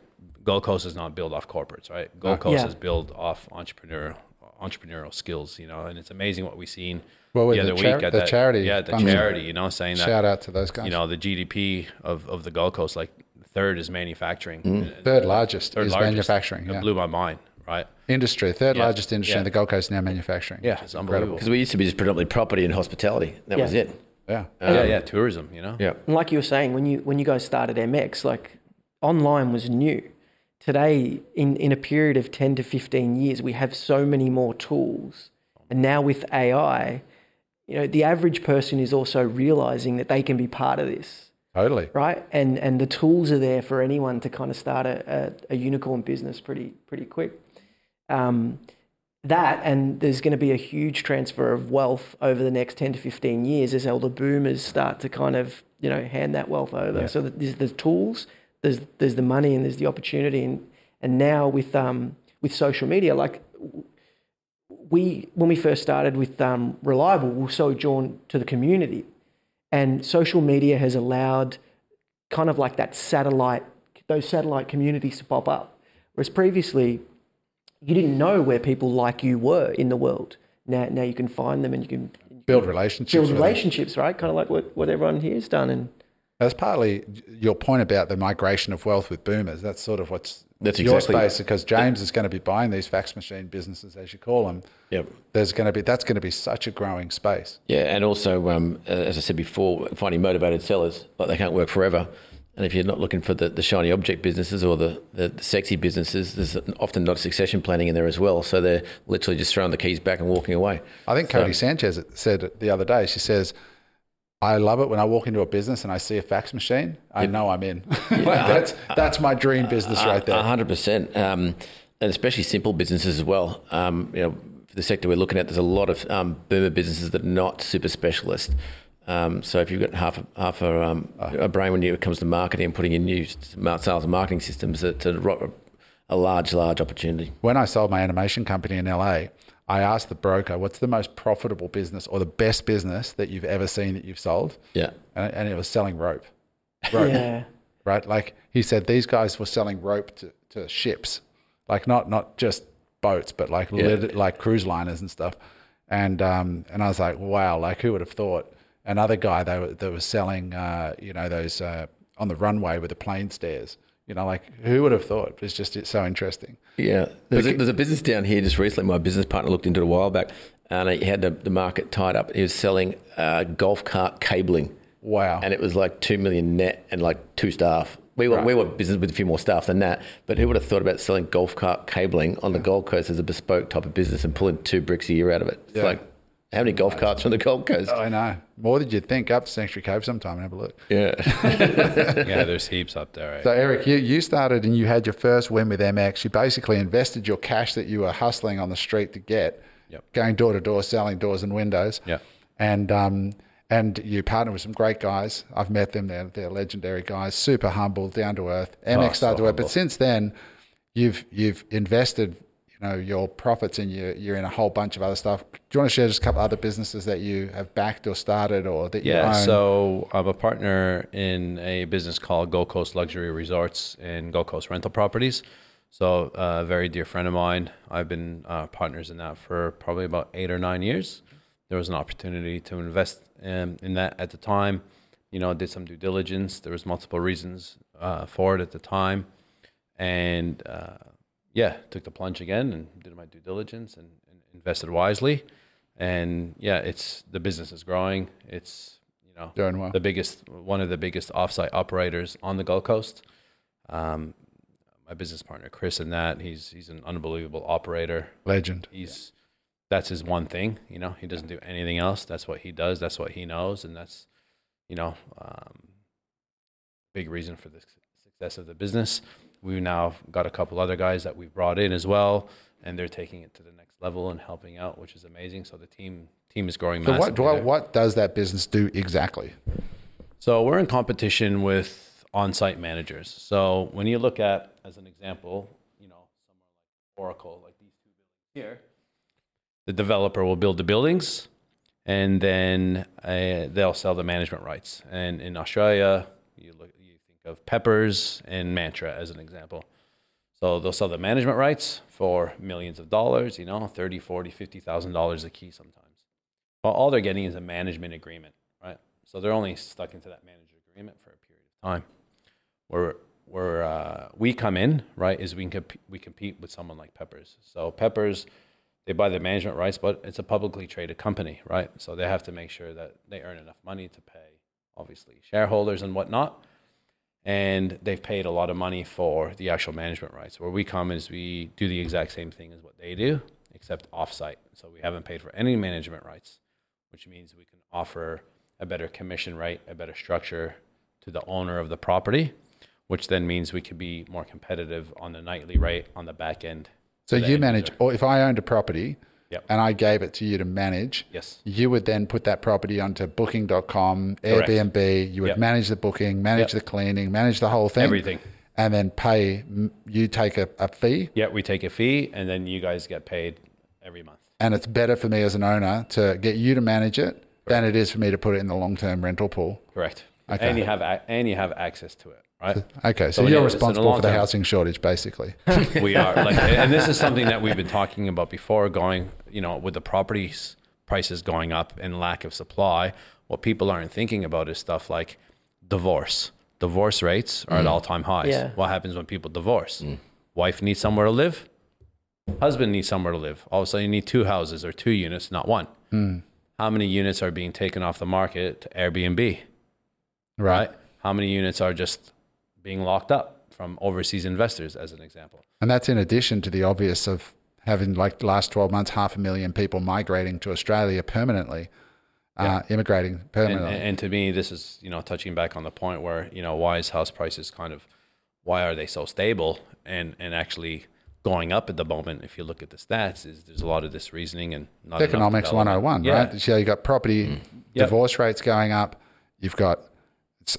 Gold Coast is not built off corporates, right? Gold Coast Yeah. is built off entrepreneurial entrepreneurial skills, you know, and it's amazing what we've seen Well, with the the other char- week at the that- charity yeah, the function. charity, you know, saying that Shout out to those guys. you know the GDP of, of the Gold Coast, like third is manufacturing, mm-hmm. And- Third largest third is largest. manufacturing. It blew my mind, right? Industry, third Yeah. largest industry Yeah. in the Gold Coast now manufacturing. Yeah, it's unbelievable. Because we used to be just predominantly property and hospitality. That was it. Yeah. yeah, um, yeah, tourism, you know. Yeah. And like you were saying, when you when you guys started MX, like online was new. Today, in, in a period of 10 to 15 years, we have so many more tools. And now with AI, you know, the average person is also realizing that they can be part of this, Totally. right? And and the tools are there for anyone to kind of start a, a, a unicorn business pretty pretty quick. Um, that and there's going to be a huge transfer of wealth over the next 10 to 15 years as elder boomers start to kind of you know hand that wealth over so that there's the tools there's there's the money and there's the opportunity and and now with um with social media like we when we first started with um, reliable we were so drawn to the community and social media has allowed kind of like that satellite those satellite communities to pop up whereas previously you didn't know where people like you were in the world. Now, now you can find them and you can Build relationships. build relationships, right? Kind of like what, what everyone here's done. And That's partly your point about the migration of wealth with boomers. That's sort of what's That's your exactly- space because James is going to be buying these fax machine businesses, as you call them. Yep. There's going to be that's going to be such a growing space. Yeah, and also, um, as I said before, finding motivated sellers, like they can't work forever. And if you're not looking for the, the shiny object businesses or the, the, the sexy businesses, there's often not succession planning in there as well. So they're literally just throwing the keys back and walking away. I think So- Codie Sanchez said the other day. She says, "I love it when I walk into a business and I see a fax machine. I know I'm in. Like, that's that's my dream business right there. Hundred percent, um, and especially simple businesses as well. Um, you know, for the sector we're looking at, there's a lot of um, boomer businesses that are not super specialist. Um, so if you've got half a, half a, um, a brain when it comes to marketing and putting in new smart sales and marketing systems, it's a, ro- a large, large opportunity. when I sold my animation company in LA, I asked the broker, "What's the most profitable business or the best business that you've ever seen that you've sold?" Yeah, And, and it was selling rope. Rope. yeah, right? Like he said, these guys were selling rope to, to ships, like not not just boats, but like lit, like cruise liners and stuff. And um, and I was like, wow, like who would have thought? Another guy they were that was selling, uh, you know, those uh, on the runway with the plane stairs. You know, like who would have thought? It's just it's so interesting. Yeah, there's a, there's a business down here just recently. My business partner looked into it a while back, and he had the, the market tied up. He was selling uh, golf cart cabling, Wow. and it was like two million net and like two staff. We were Right. we were business with a few more staff than that, but who would have thought about selling golf cart cabling on the Gold Coast as a bespoke type of business and pulling two bricks a year out of it? It's Yeah. like how many golf carts from the Gold Coast? I know more than you'd think. Up to Sanctuary Cove sometime and have a look. Yeah, yeah, there's heaps up there. Right? So Eric, you, you started and you had your first win with MX. You basically invested your cash that you were hustling on the street to get, Yep. going door to door, selling doors and windows. Yeah. And um, and you partnered with some great guys. I've met them. They're they're legendary guys. Super humble, down to earth. MX Oh, started so to work, but since then, you've you've invested. You know your profits and you're, you're in a whole bunch of other stuff. Do you want to share just a couple other businesses that you have backed or started or that you Yeah, own? so I'm a partner in a business called Gold Coast Luxury Resorts and Gold Coast Rental Properties. So uh, a very dear friend of mine. I've been uh, partners in that for probably about eight or nine years. There was an opportunity to invest in, in that at the time. You know, did some due diligence. There was multiple reasons uh, for it at the time, and uh, yeah, took the plunge again and did my due diligence and, and invested wisely. And yeah, it's the business is growing. It's you know Doing well. the biggest one of the biggest offsite operators on the Gold Coast. Um, my business partner Chris and that he's he's an unbelievable operator. legend. He's that's his one thing. You know, he doesn't do anything else. That's what he does. That's what he knows, and that's you know um, big reason for the success of the business. We've now got a couple other guys that we've brought in as well, and they're taking it to the next level and helping out, which is amazing. So the team team is growing So what, massively. what what does that business do exactly? So we're in competition with on-site managers. So when you look at, as an example, you know, somewhere like Oracle, like these two buildings here, the developer will build the buildings, and then uh, they'll sell the management rights. And in Australia, you look, of Peppers and Mantra as an example. So they'll sell the management rights for millions of dollars, you know, 30, 40, 50,000 dollars a key sometimes. Well, all they're getting is a management agreement, right? So they're only stuck into that manager agreement for a period of time. Where where uh, we come in, right, is we can comp- we compete with someone like Peppers. So Peppers, they buy the management rights, but it's a publicly traded company, right? So they have to make sure that they earn enough money to pay, obviously, shareholders and whatnot. And they've paid a lot of money for the actual management rights. Where we come is we do the exact same thing as what they do, except offsite. So we haven't paid for any management rights, which means we can offer a better commission rate, a better structure to the owner of the property, which then means we could be more competitive on the nightly rate on the back end. So you manage, or if I owned a property Yep. and I gave it to you to manage, Yes. you would then put that property onto booking.com, Correct. Airbnb, you would Yep. manage the booking, manage Yep. the cleaning, manage the whole thing. Everything. And then pay, you take a, a fee. Yeah, we take a fee and then you guys get paid every month. And it's better for me as an owner to get you to manage it than it is for me to put it in the long term rental pool. Correct. Okay. And you have and you have access to it, right? Okay, so, So you're it is. It's in the responsible for the term. housing shortage, basically. we are like and this is something that we've been talking about before going you know with the properties prices going up and lack of supply what people aren't thinking about is stuff like divorce divorce rates are at mm. all-time highs Yeah. what happens when people divorce mm. wife needs somewhere to live husband needs somewhere to live all of a sudden you need two houses or two units not one mm. how many units are being taken off the market to airbnb Right. right how many units are just being locked up from overseas investors as an example And that's in addition to the obvious of having, like, the last 12 months, half a million people migrating to Australia permanently, uh, immigrating permanently. and, and to me this is you know touching back on the point where you know why is house prices kind of why are they so stable and and actually going up at the moment if you look at the stats is there's a lot of this reasoning and not Economics 101, yeah. right? So you've got property Yep. divorce rates going up, you've got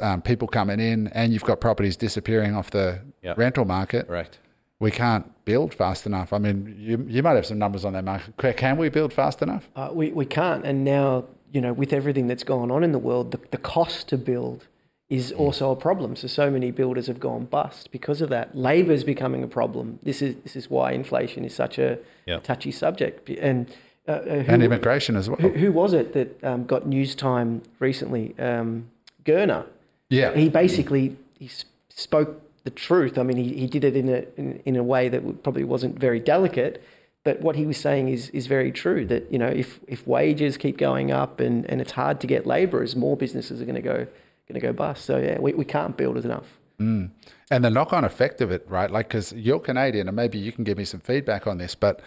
um, people coming in, and you've got properties disappearing off the Yep. rental market. correct We can't build fast enough. I mean, you, you might have some numbers on that market. Can we build fast enough? Uh, we, we can't. And now, you know, with everything that's going on in the world, the, the cost to build is also a problem. So, so many builders have gone bust because of that. Labor is becoming a problem. This is, this is why inflation is such a Yeah. touchy subject. And, uh, uh, who, And immigration as well. who, who was it that um, got news time recently? Um, Gurner. Yeah. He basically he spoke the truth. I mean, he, he did it in a in, in a way that probably wasn't very delicate. But what he was saying is is very true. That you know, if if wages keep going up and, and it's hard to get labourers, more businesses are going to go going to go bust. So yeah, we, we can't build enough. Mm. And the knock on effect of it, right? Like, because you're Canadian, and maybe you can give me some feedback on this, but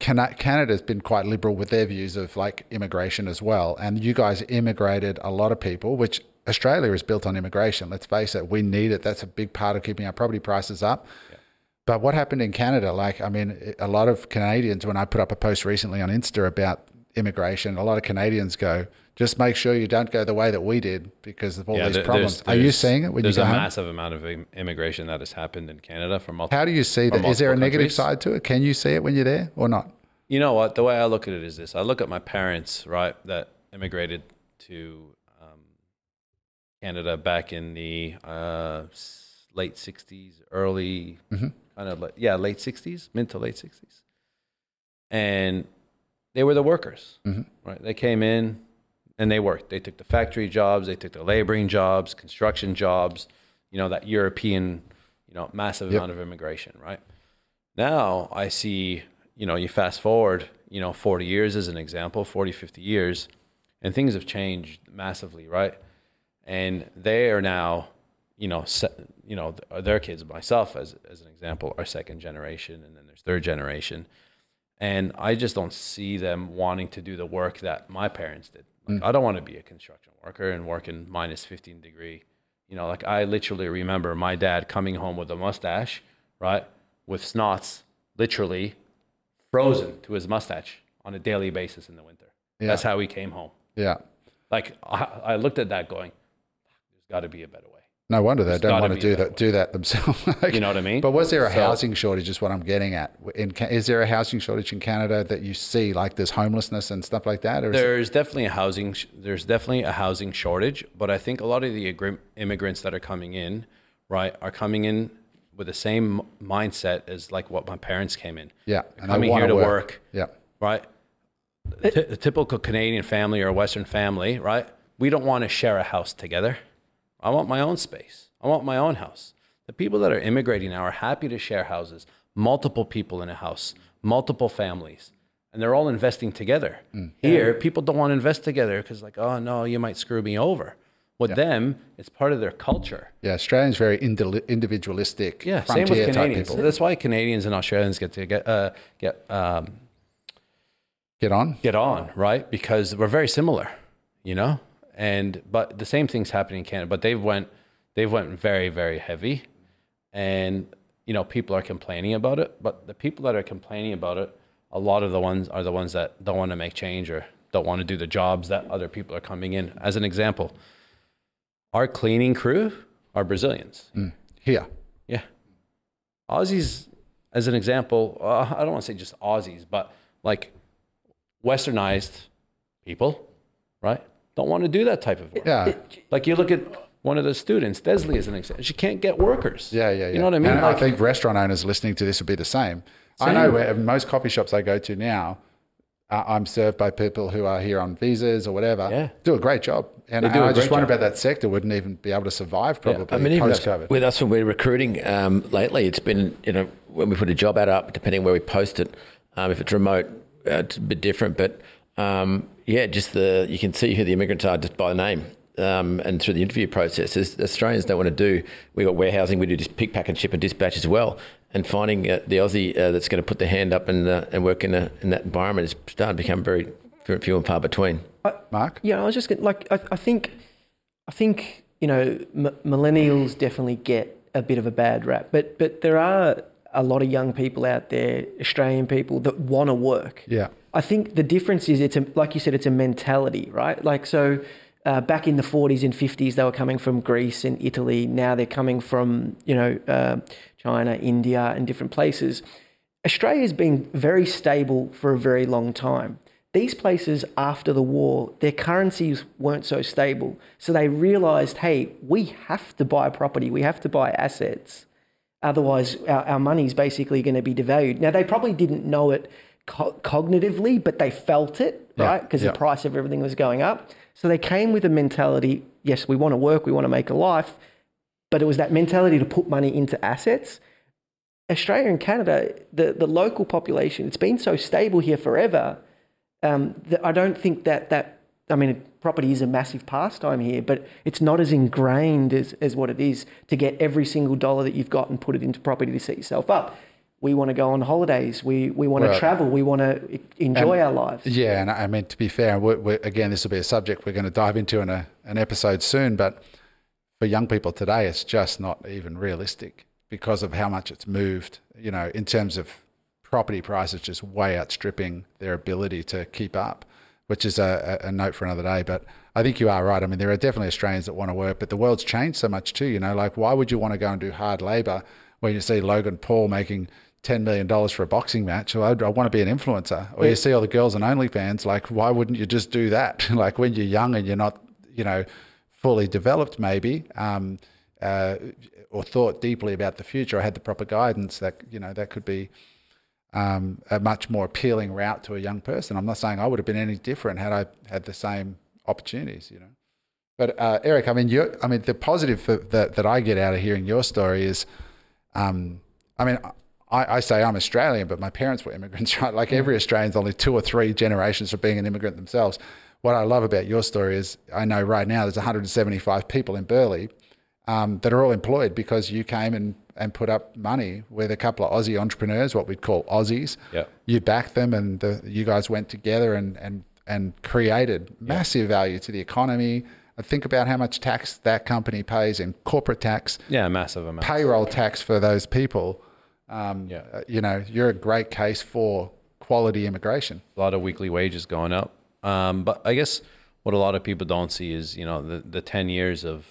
Cana- Canada's been quite liberal with their views of like immigration as well. And you guys immigrated a lot of people, which Australia is built on immigration. Let's face it, we need it. That's a big part of keeping our property prices up. But what happened in Canada? Like, I mean, a lot of Canadians, when I put up a post recently on Insta about immigration, a lot of Canadians go, just make sure you don't go the way that we did because of all these there- problems. there's- Are you there's- seeing it when there's a home? massive amount of immigration that has happened in Canada from multiple. How do you see that? Is there a multiple negative side to it? Can you see it when you're there or not? You know what? The way I look at it is this: I look at my parents, right, that immigrated to Canada back in the uh, late '60s, early kind of like yeah, late '60s, mid to late '60s, and they were the workers, right? They came in and they worked. They took the factory jobs, they took the laboring jobs, construction jobs. You know that European, you know, massive Yep. amount of immigration, right? Now I see, you know, you fast forward, you know, 40 years as an example, 40, 50 years, and things have changed massively, right? And they are now, you know, se- you know, th- their kids, myself as, as an example, are second generation, and then there's third generation. And I just don't see them wanting to do the work that my parents did. Like, mm. I don't want to be a construction worker and work in minus 15 degree. You know, like I literally remember my dad coming home with a mustache, right? With snots literally frozen to his mustache on a daily basis in the winter. That's how he came home. Yeah. Like I, I looked at that going, got to be a better way. No wonder they don't want to do that that. Do that themselves. Like, You know what I mean? But was there a So- housing shortage? Is what I'm getting at. In, is there a housing shortage in Canada that you see, like there's homelessness and stuff like that? Or is it- There's definitely a housing there's definitely a housing shortage, but I think a lot of the immigrants that are coming in, right, are coming in with the same mindset as like what my parents came in. yeah, They're and coming here to work, Yeah, right? The, ty- the typical Canadian family or Western family, right? We don't want to share a house together. I want my own space. I want my own house. The people that are immigrating now are happy to share houses, multiple people in a house, multiple families, and they're all investing together. Here, people don't want to invest together because, like, oh no, you might screw me over. With them, it's part of their culture. yeah. Australians very indi- individualistic. Yeah, same with Canadians. people. That's why Canadians and Australians get to get uh, get um, Get on. get on, right? Because we're very similar, you know. And but the same thing's happening in Canada. But they've went they've went very very heavy, and you know people are complaining about it. But the people that are complaining about it, a lot of the ones are the ones that don't want to make change or don't want to do the jobs that other people are coming in. As an example, our cleaning crew are Brazilians. Here. Yeah. Aussies, as an example, uh, I don't want to say just Aussies, but like westernized people, right? Don't want to do that type of work. Yeah. Like you look at one of the students, Desley, as an example. She can't get workers. Yeah, yeah, yeah. You know what I mean? And Like, I think restaurant owners listening to this would be the same. I know where most coffee shops I go to now, uh, I'm served by people who are here on visas or whatever. Yeah. Do a great job. And, They do and a I just wonder about that sector wouldn't even be able to survive probably I mean, even post COVID. with us when we're recruiting um, lately, it's been you know when we put a job ad up, depending where we post it, um, if it's remote, uh, it's a bit different. But um, yeah, just the you can see who the immigrants are just by name. Um, and through the interview process, As Australians don't want to do. We got warehousing, we do just pick, pack, and ship and dispatch as well. And finding uh, the Aussie uh, that's going to put their hand up and uh, and work in a, in that environment is starting to become very few and far between. Mark? Yeah, I was just gonna, like, I, I think, I think you know, m- millennials definitely get a bit of a bad rap, but but there are a lot of young people out there, Australian people that want to work. Yeah. I think the difference is it's a, like you said, it's a mentality, right? Like so. Uh, back in the 40s and 50s, they were coming from Greece and Italy. Now they're coming from, you know, uh, China, India, and different places. Australia's been very stable for a very long time. These places after the war, their currencies weren't so stable. So they realized, hey, we have to buy property, we have to buy assets. Otherwise, our, our money's basically going to be devalued. Now, they probably didn't know it co- cognitively, but they felt it, right? Because yeah. the price of everything was going up. So they came with a mentality yes, we want to work, we want to make a life. but it was that mentality to put money into assets. Australia and Canada, the, the local population, it's been so stable here forever um, that I don't think that that I mean, property is a massive pastime here, but it's not as ingrained as, as what it is to get every single dollar that you've got and put it into property to set yourself up. We want to go on holidays. We, we want Right. to travel. We want to enjoy our lives. Yeah, and I mean to be fair, we we again, this will be a subject we're going to dive into in a, an episode soon. But for young people today, it's just not even realistic because of how much it's moved. You know, in terms of property prices, just way outstripping their ability to keep up, which is a, a a note for another day. But I think you are right. I mean, there are definitely Australians that want to work, but the world's changed so much too. You know, like why would you want to go and do hard labor when you see Logan Paul making ten million dollars for a boxing match? Or I'd, I want to be an influencer. Or you see all the girls on OnlyFans. Like, why wouldn't you just do that? like when you're young and you're not, you know, fully developed, maybe, um, uh, or thought deeply about the future, I had the proper guidance. That you know, that could be um, a much more appealing route to a young person. I'm not saying I would have been any different had I had the same opportunities, you know. But uh, Eric, I mean, you I mean, the positive for, that that I get out of hearing your story is, um, I mean, I, I say I'm Australian, but my parents were immigrants, right? Like every Australian's only two or three generations of being an immigrant themselves. What I love about your story is I know right now there's 175 people in Burleigh um, that are all employed because you came and, and put up money with a couple of Aussie entrepreneurs, what we'd call Aussies. Yeah. You backed them, and the, you guys went together and and and created massive value to the economy. I think about how much tax that company pays in corporate tax, Yeah, massive amount. payroll tax for those people. Um, Yeah. uh, you know, you're a great case for quality immigration. a lot of weekly wages going up. Um, but I guess what a lot of people don't see is, you know, the, the 10 years of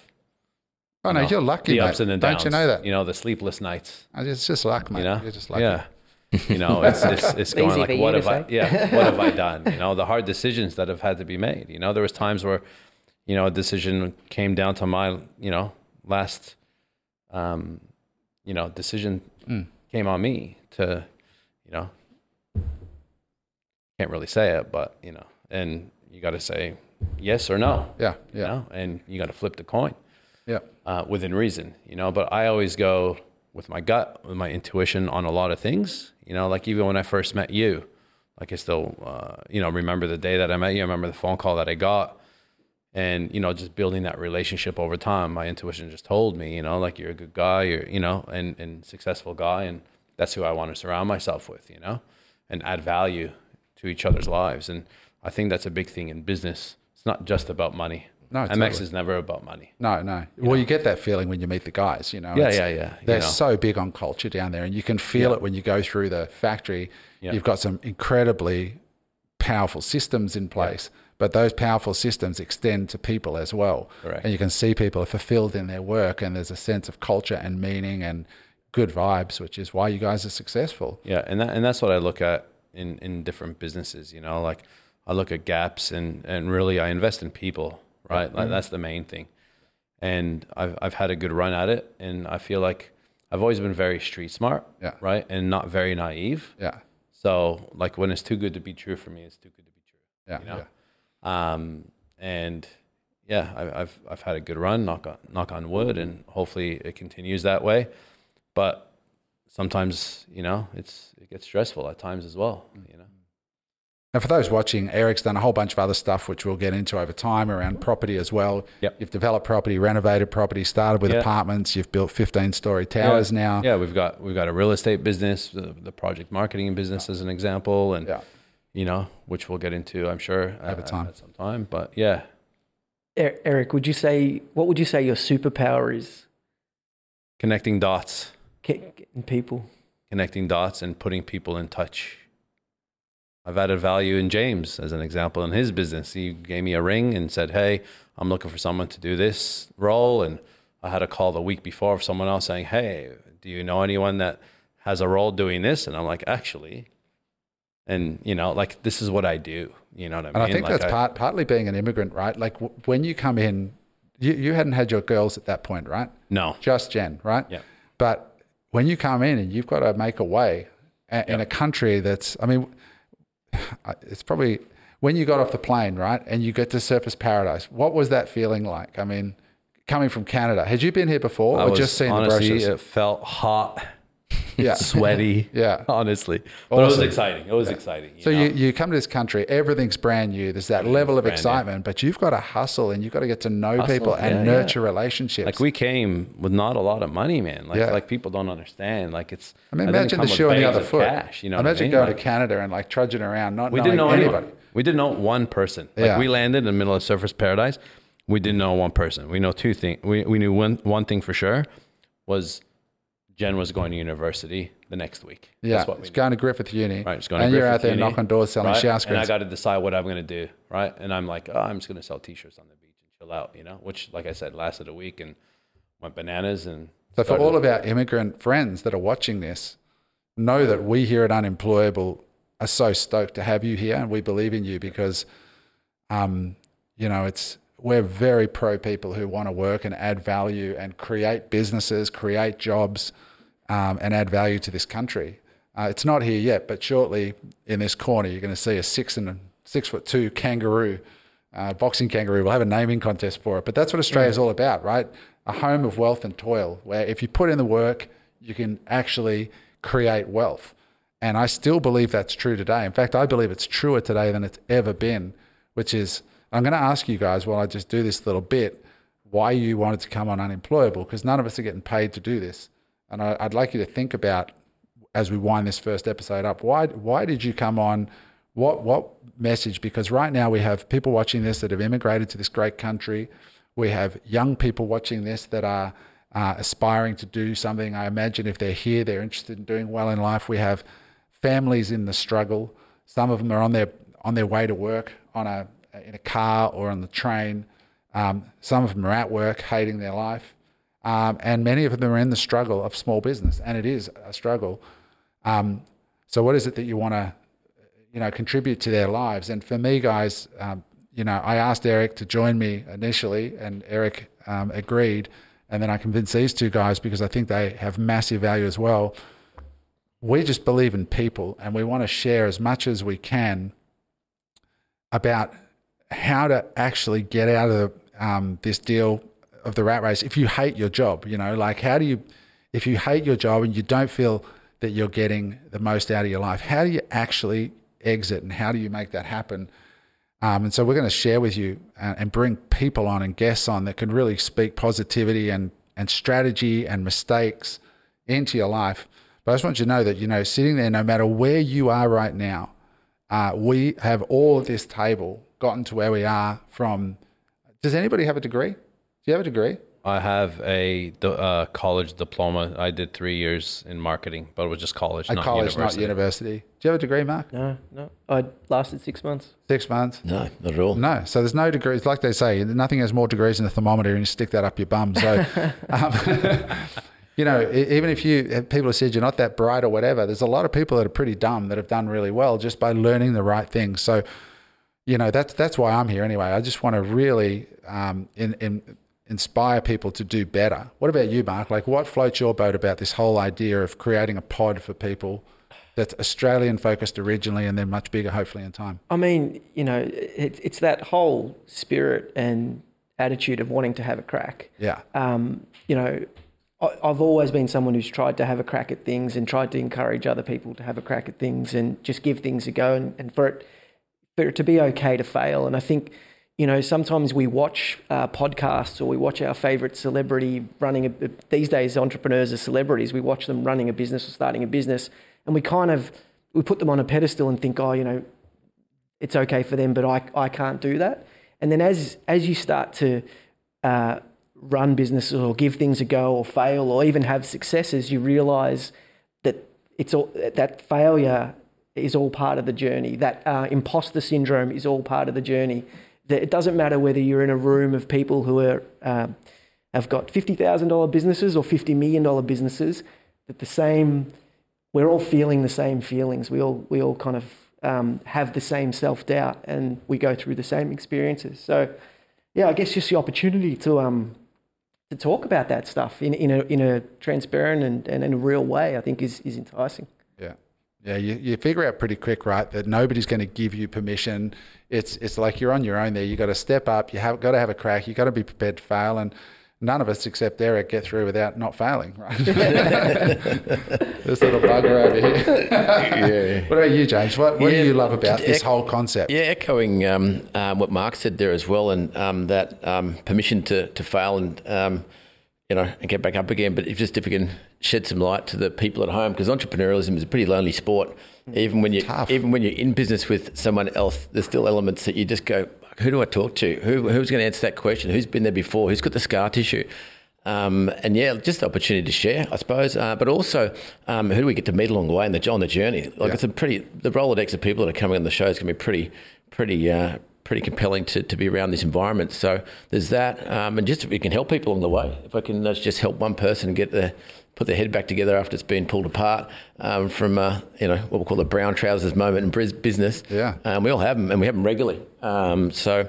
Oh no, you know, you're lucky, the mate. ups and the downs. Don't you know that? You know, the sleepless nights. It's just luck, mate. You know, You're just lucky. yeah. You know, it's it's, it's going like, what have I? Yeah, what have I done? You know, the hard decisions that have had to be made. You know, there was times where, you know, a decision came down to my, you know, last, um, you know, decision Hmm. Came on me to, you know, can't really say it, but you know, and you got to say yes or no. Yeah, You yeah, know, and you got to flip the coin yeah. uh, within reason, you know. But I always go with my gut, with my intuition on a lot of things, you know. Like even when I first met you, like I still, uh, you know, remember the day that I met you. I remember the phone call that I got, and you know, just building that relationship over time. My intuition just told me, you know, like you're a good guy, you're, you know, and and successful guy, and that's who I want to surround myself with, you know, and add value to each other's lives. And I think that's a big thing in business. It's not just about money. No, MX is never about money. No, no. well, you get that feeling when you meet the guys, you know. Yeah, yeah, yeah, They're know. so big on culture down there, and you can feel it when you go through the factory. Yeah. You've got some incredibly powerful systems in place, but those powerful systems extend to people as well. Correct. And you can see people are fulfilled in their work, and there's a sense of culture and meaning and good vibes, which is why you guys are successful. Yeah, and that, and that's what I look at in, in different businesses. You know, like I look at gaps and and really I invest in people. Right, like mm-hmm. that's the main thing. And I've I've had a good run at it, and I feel like I've always been very street smart. Yeah. Right, and not very naive. Yeah, So like when it's too good to be true for me, it's too good to be true. yeah, You know? yeah. Um, and yeah, I, I've I've had a good run. Knock on knock on wood, and hopefully it continues that way. But sometimes you know it's it gets stressful at times as well. You know. Now, for those watching, Eric's done a whole bunch of other stuff, which we'll get into over time around property as well. Yep. You've developed property, renovated property, started with Yeah. apartments. You've built 15 story towers now. Yeah, we've got we've got a real estate business, the, the project marketing business as an example, and Yeah. You know which we'll get into, I'm sure, Over at, time. at some time. But yeah, Er- Eric, would you say what would you say your superpower is? connecting dots, Get- Getting people. connecting dots, and putting people in touch. I've added value in James as an example in his business. He gave me a ring and said, "Hey, I'm looking for someone to do this role." And I had a call the week before of someone else saying, "Hey, do you know anyone that has a role doing this?" And I'm like, "Actually," and you know, like this is what I do. You know what I mean? And I think Like, that's part, partly being an immigrant, right? Like w- when you come in, you, you hadn't had your girls at that point, right? No, Just Jen, right? Yeah. But when you come in and you've got to make a way a- in a country that's, I mean, it's probably when you got off the plane, right? And you get to Surfers Paradise, what was that feeling like? I mean, coming from Canada. Had you been here before, I or was just seen the honestly, brochures? it felt hot, yeah. sweaty. Yeah. honestly, but it was exciting. It was exciting. So know? you, you come to this country, everything's brand new. There's that level of brand new. excitement, but you've got to hustle and you've got to get to know people and yeah, nurture relationships. like we came with not a lot of money, man. Like Yeah. like people don't understand. Like it's. I mean, didn't imagine the shoe on the other foot. Cash, you know, what I imagine mean? going Like, to Canada and like trudging around, not We knowing didn't know anybody. anybody. We didn't know one person. Like Yeah. we landed in the middle of Surfers Paradise. We didn't know one person. We know two things. We we knew one one thing for sure was Jen was going to university the next week. Yeah, That's what it's going to Griffith Uni, Right, just going to and you're out there Uni, knocking doors selling right? shower And I screens. got to decide what I'm going to do, right? And I'm like, oh, I'm just going to sell T-shirts on the beach and chill out, you know. Which, like I said, lasted a week and went bananas. And So for all of our immigrant friends that are watching this, know that we here at Unemployable are so stoked to have you here, and we believe in you because, um, you know, it's we're very pro people who want to work and add value and create businesses, create jobs, um, and add value to this country. Uh, it's not here yet, but shortly in this corner, you're going to see a six and six foot two kangaroo, uh, boxing kangaroo. We'll have a naming contest for it, but that's what Australia's all about, right? A home of wealth and toil, where if you put in the work, you can actually create wealth. And I still believe that's true today. In fact, I believe it's truer today than it's ever been, which is I'm going to ask you guys while I just do this little bit why you wanted to come on unemployable because none of us are getting paid to do this. And I, I'd like you to think about as we wind this first episode up, why why did you come on? What what message? Because right now we have people watching this that have immigrated to this great country. We have young people watching this that are uh, aspiring to do something. I imagine if they're here, they're interested in doing well in life. We have families in the struggle. Some of them are on their on their way to work on a in a car or on the train. Um, some of them are at work, hating their life, um, and many of them are in the struggle of small business, and it is a struggle. Um, so, what is it that you want to, you know, contribute to their lives? And for me, guys, um, you know, I asked Eric to join me initially, and Eric um, agreed, and then I convinced these two guys because I think they have massive value as well. We just believe in people, and we want to share as much as we can about how to actually get out of um, this deal of the rat race if you hate your job you know like how do you if you hate your job and you don't feel that you're getting the most out of your life how do you actually exit and how do you make that happen um, and so we're going to share with you uh, and bring people on and guests on that can really speak positivity and and strategy and mistakes into your life but i just want you to know that you know sitting there no matter where you are right now uh, we have all at this table gotten to where we are from. Does anybody have a degree? Do you have a degree? I have a uh, college diploma. I did three years in marketing, but it was just college, A not college, university. not university. Do you have a degree, Mark? No, no. I lasted six months. Six months? No, not at all. No. So there's no degrees. Like they say, nothing has more degrees than a thermometer, and you stick that up your bum. So, um, you know, even if you people have said you're not that bright or whatever, there's a lot of people that are pretty dumb that have done really well just by learning the right things. So, you know, that's that's why I'm here anyway. I just want to really um, in, in, inspire people to do better. What about you, Mark? Like, what floats your boat about this whole idea of creating a pod for people that's Australian focused originally and then much bigger, hopefully, in time? I mean, you know, it, it's that whole spirit and attitude of wanting to have a crack. Yeah. Um, you know, I- I've always been someone who's tried to have a crack at things and tried to encourage other people to have a crack at things and just give things a go and, and for it for it to be okay to fail. And I think, you know, sometimes we watch uh, podcasts or we watch our favorite celebrity running a, these days entrepreneurs are celebrities. We watch them running a business or starting a business and we kind of we put them on a pedestal and think, oh, you know, it's okay for them, but I, I can't do that. And then as as you start to uh, run businesses or give things a go or fail or even have successes, you realize that it's all that failure is all part of the journey. That uh, imposter syndrome is all part of the journey. It doesn't matter whether you're in a room of people who are um, have got fifty thousand dollar businesses or fifty million dollar businesses. That the same, we're all feeling the same feelings. We all we all kind of um, have the same self doubt, and we go through the same experiences. So, yeah, I guess just the opportunity to um to talk about that stuff in, in a in a transparent and, and in a real way, I think is is enticing. Yeah. You, you figure out pretty quick, right, that nobody's going to give you permission. It's it's like you're on your own there. You got to step up. You have got to have a crack. You got to be prepared to fail, and none of us except Eric get through without not failing, right? this little bugger over here. Yeah. What about you, James? What, what Yeah, do you love about this whole concept? Yeah, echoing um, um, what Mark said there as well, and um, that um, permission to, to fail and um, you know and get back up again. But if just if we can shed some light to the people at home, because entrepreneurialism is a pretty lonely sport. Even when you Tough. even when you're in business with someone else, there's still elements that you just go, who do I talk to? Who who's going to answer that question? Who's been there before? Who's got the scar tissue? Um, and yeah, just the opportunity to share, I suppose. Uh, but also, um, who do we get to meet along the way and the, on the journey? Like Yeah. it's a pretty the Rolodex of people that are coming on the show is going to be pretty, pretty, uh, pretty compelling to, to be around this environment. So there's that, um, and just if we can help people along the way, if I can just help one person get the put their head back together after it's been pulled apart um, from uh, you know what we call the brown trousers moment in business. Yeah. um, we all have them, and we have them regularly. Um, so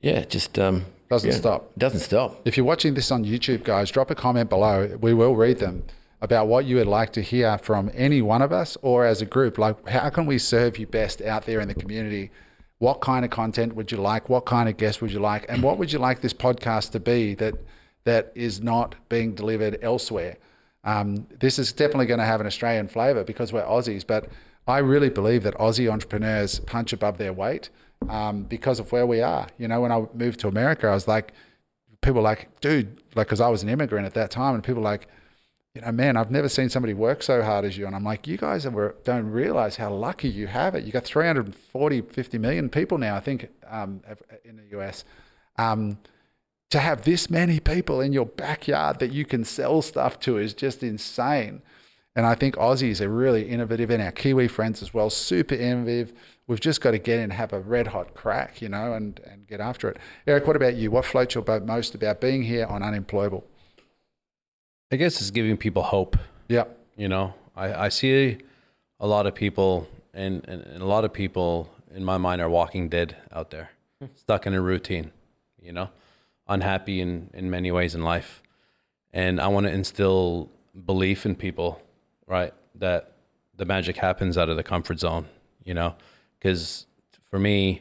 yeah, just um, Doesn't yeah, stop. Doesn't stop. If you're watching this on YouTube, guys, drop a comment below. We will read them about what you would like to hear from any one of us or as a group. Like, how can we serve you best out there in the community? What kind of content would you like? What kind of guest would you like? And what would you like this podcast to be that that is not being delivered elsewhere? Um, this is definitely going to have an Australian flavour because we're Aussies, but I really believe that Aussie entrepreneurs punch above their weight um, because of where we are. You know, when I moved to America, I was like, people like, dude, like, because I was an immigrant at that time, and people like, you know, man, I've never seen somebody work so hard as you. And I'm like, you guys don't realize how lucky you have it. You got 340, 50 million people now, I think, um, in the US. Um, to have this many people in your backyard that you can sell stuff to is just insane. And I think Aussies are really innovative and our Kiwi friends as well, super innovative. We've just got to get in and have a red hot crack, you know, and, and get after it. Eric, what about you? What floats your boat most about being here on Unemployable? I guess it's giving people hope. Yeah. You know, I, I see a lot of people, and, and, and a lot of people in my mind are walking dead out there, hmm. stuck in a routine, you know, unhappy in, in many ways in life. And I want to instill belief in people, right? That the magic happens out of the comfort zone, you know, because for me,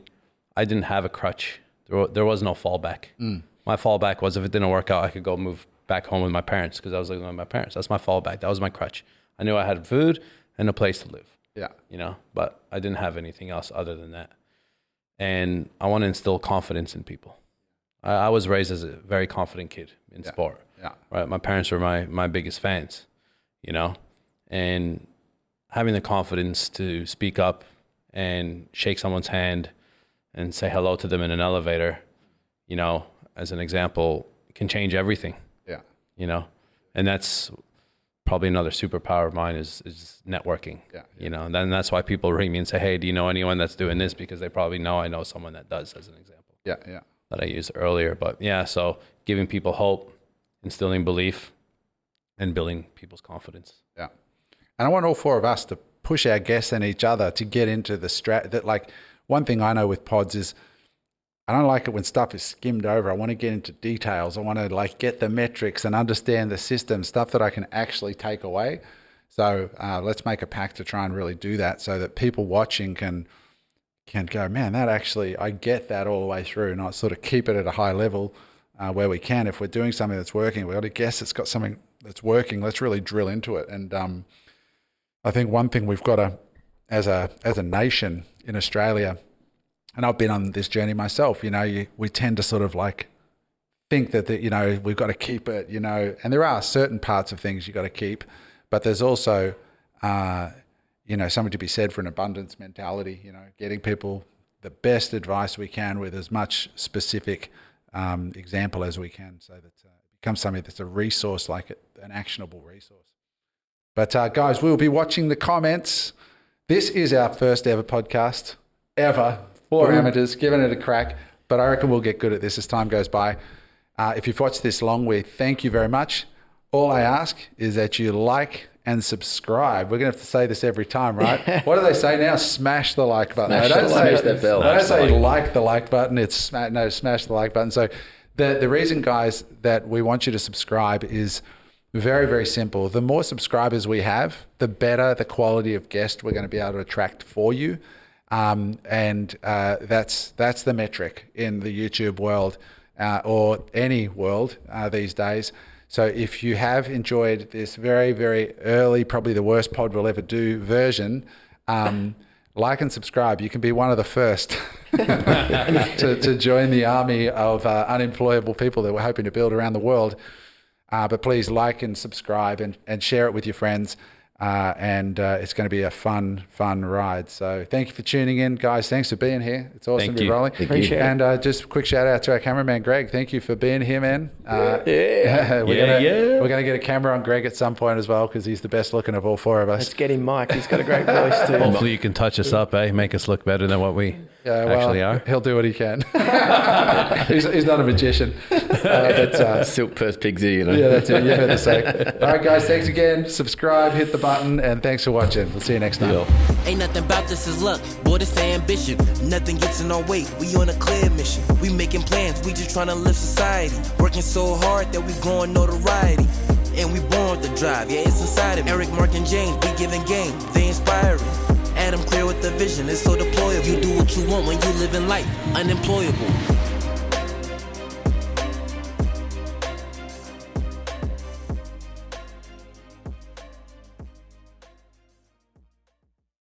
I didn't have a crutch. There, there was no fallback. Hmm. My fallback was if it didn't work out, I could go move back home with my parents because I was living with my parents. That's my fallback. That was my crutch. I knew I had food and a place to live, Yeah. you know, but I didn't have anything else other than that. And I want to instill confidence in people. I, I was raised as a very confident kid in sport Yeah. right? My parents were my my biggest fans, you know, and having the confidence to speak up and shake someone's hand and say hello to them in an elevator, you know, as an example, can change everything, Yeah. You know, and that's probably another superpower of mine is is networking. Yeah. You know, and then that's why people ring me and say, "Hey, do you know anyone that's doing this?" Because they probably know I know someone that does, as an example Yeah. Yeah. that I used earlier. But yeah, so giving people hope, instilling belief, and building people's confidence. Yeah. And I want all four of us to push our guests and each other to get into the strat that like one thing I know with pods is I don't like it when stuff is skimmed over. I want to get into details. I want to like get the metrics and understand the system, stuff that I can actually take away. So uh, let's make a pact to try and really do that so that people watching can can go, man, that actually, I get that all the way through, and I sort of keep it at a high level uh, where we can. If we're doing something that's working, we've got to guess it's got something that's working. Let's really drill into it. And um, I think one thing we've got to, as a as a nation in Australia, and I've been on this journey myself. You know, you, we tend to sort of like think that you know we've got to keep it. You know, and there are certain parts of things you got to keep, but there's also uh, you know something to be said for an abundance mentality. You know, getting people the best advice we can with as much specific um, example as we can, so that uh, it becomes something that's a resource, like an actionable resource. But uh, guys, we'll be watching the comments. This is our first ever podcast ever for amateurs, giving it a crack. But I reckon we'll get good at this as time goes by. Uh, if you've watched this long, we thank you very much. All I ask is that you like and subscribe. We're going to have to say this every time, right? what do they say now? Smash the like button. Smash They don't the- say, smash that bell. Don't say like. the like button. It's sma- no smash the like button. So the the reason, guys, that we want you to subscribe is very very simple. The more subscribers we have, the better the quality of guest we're going to be able to attract for you. Um, and uh, that's that's the metric in the YouTube world. uh, or any world uh, these days. So if you have enjoyed this very, very early, probably the worst pod we'll ever do version, um, like and subscribe. You can be one of the first to, to join the army of uh, unemployable people that we're hoping to build around the world. Uh, but please like and subscribe and, and share it with your friends. Uh, and uh, it's going to be a fun, fun ride. So thank you for tuning in, guys. Thanks for being here. It's awesome Thank to be you. rolling. Thank Appreciate it. And uh, just a quick shout out to our cameraman Greg. Thank you for being here, man. Uh, Yeah. we're Yeah, gonna yeah. we're gonna get a camera on Greg at some point as well because he's the best looking of all four of us. Let's get him mic. He's got a great voice too. Hopefully, you can touch us up, eh? Make us look better than what we Yeah, well, actually are. He'll do what he can. he's, he's not a magician, uh, but uh, Silk purse pigs, you know. yeah, that's it. You've heard the say. All right, guys. Thanks again. Subscribe, hit the button, and thanks for watching. We'll see you next time. Ain't nothing about this is luck, boy, this ambition. Nothing gets in our way, we on a clear mission. We making plans, we just trying to live society. Working so hard that we growing notoriety. And we born with the drive, yeah, it's inside of me. Eric, Mark, and James, we giving game, they inspiring. Adam clear with the vision, it's so deployable. You do what you want when you live in life, unemployable.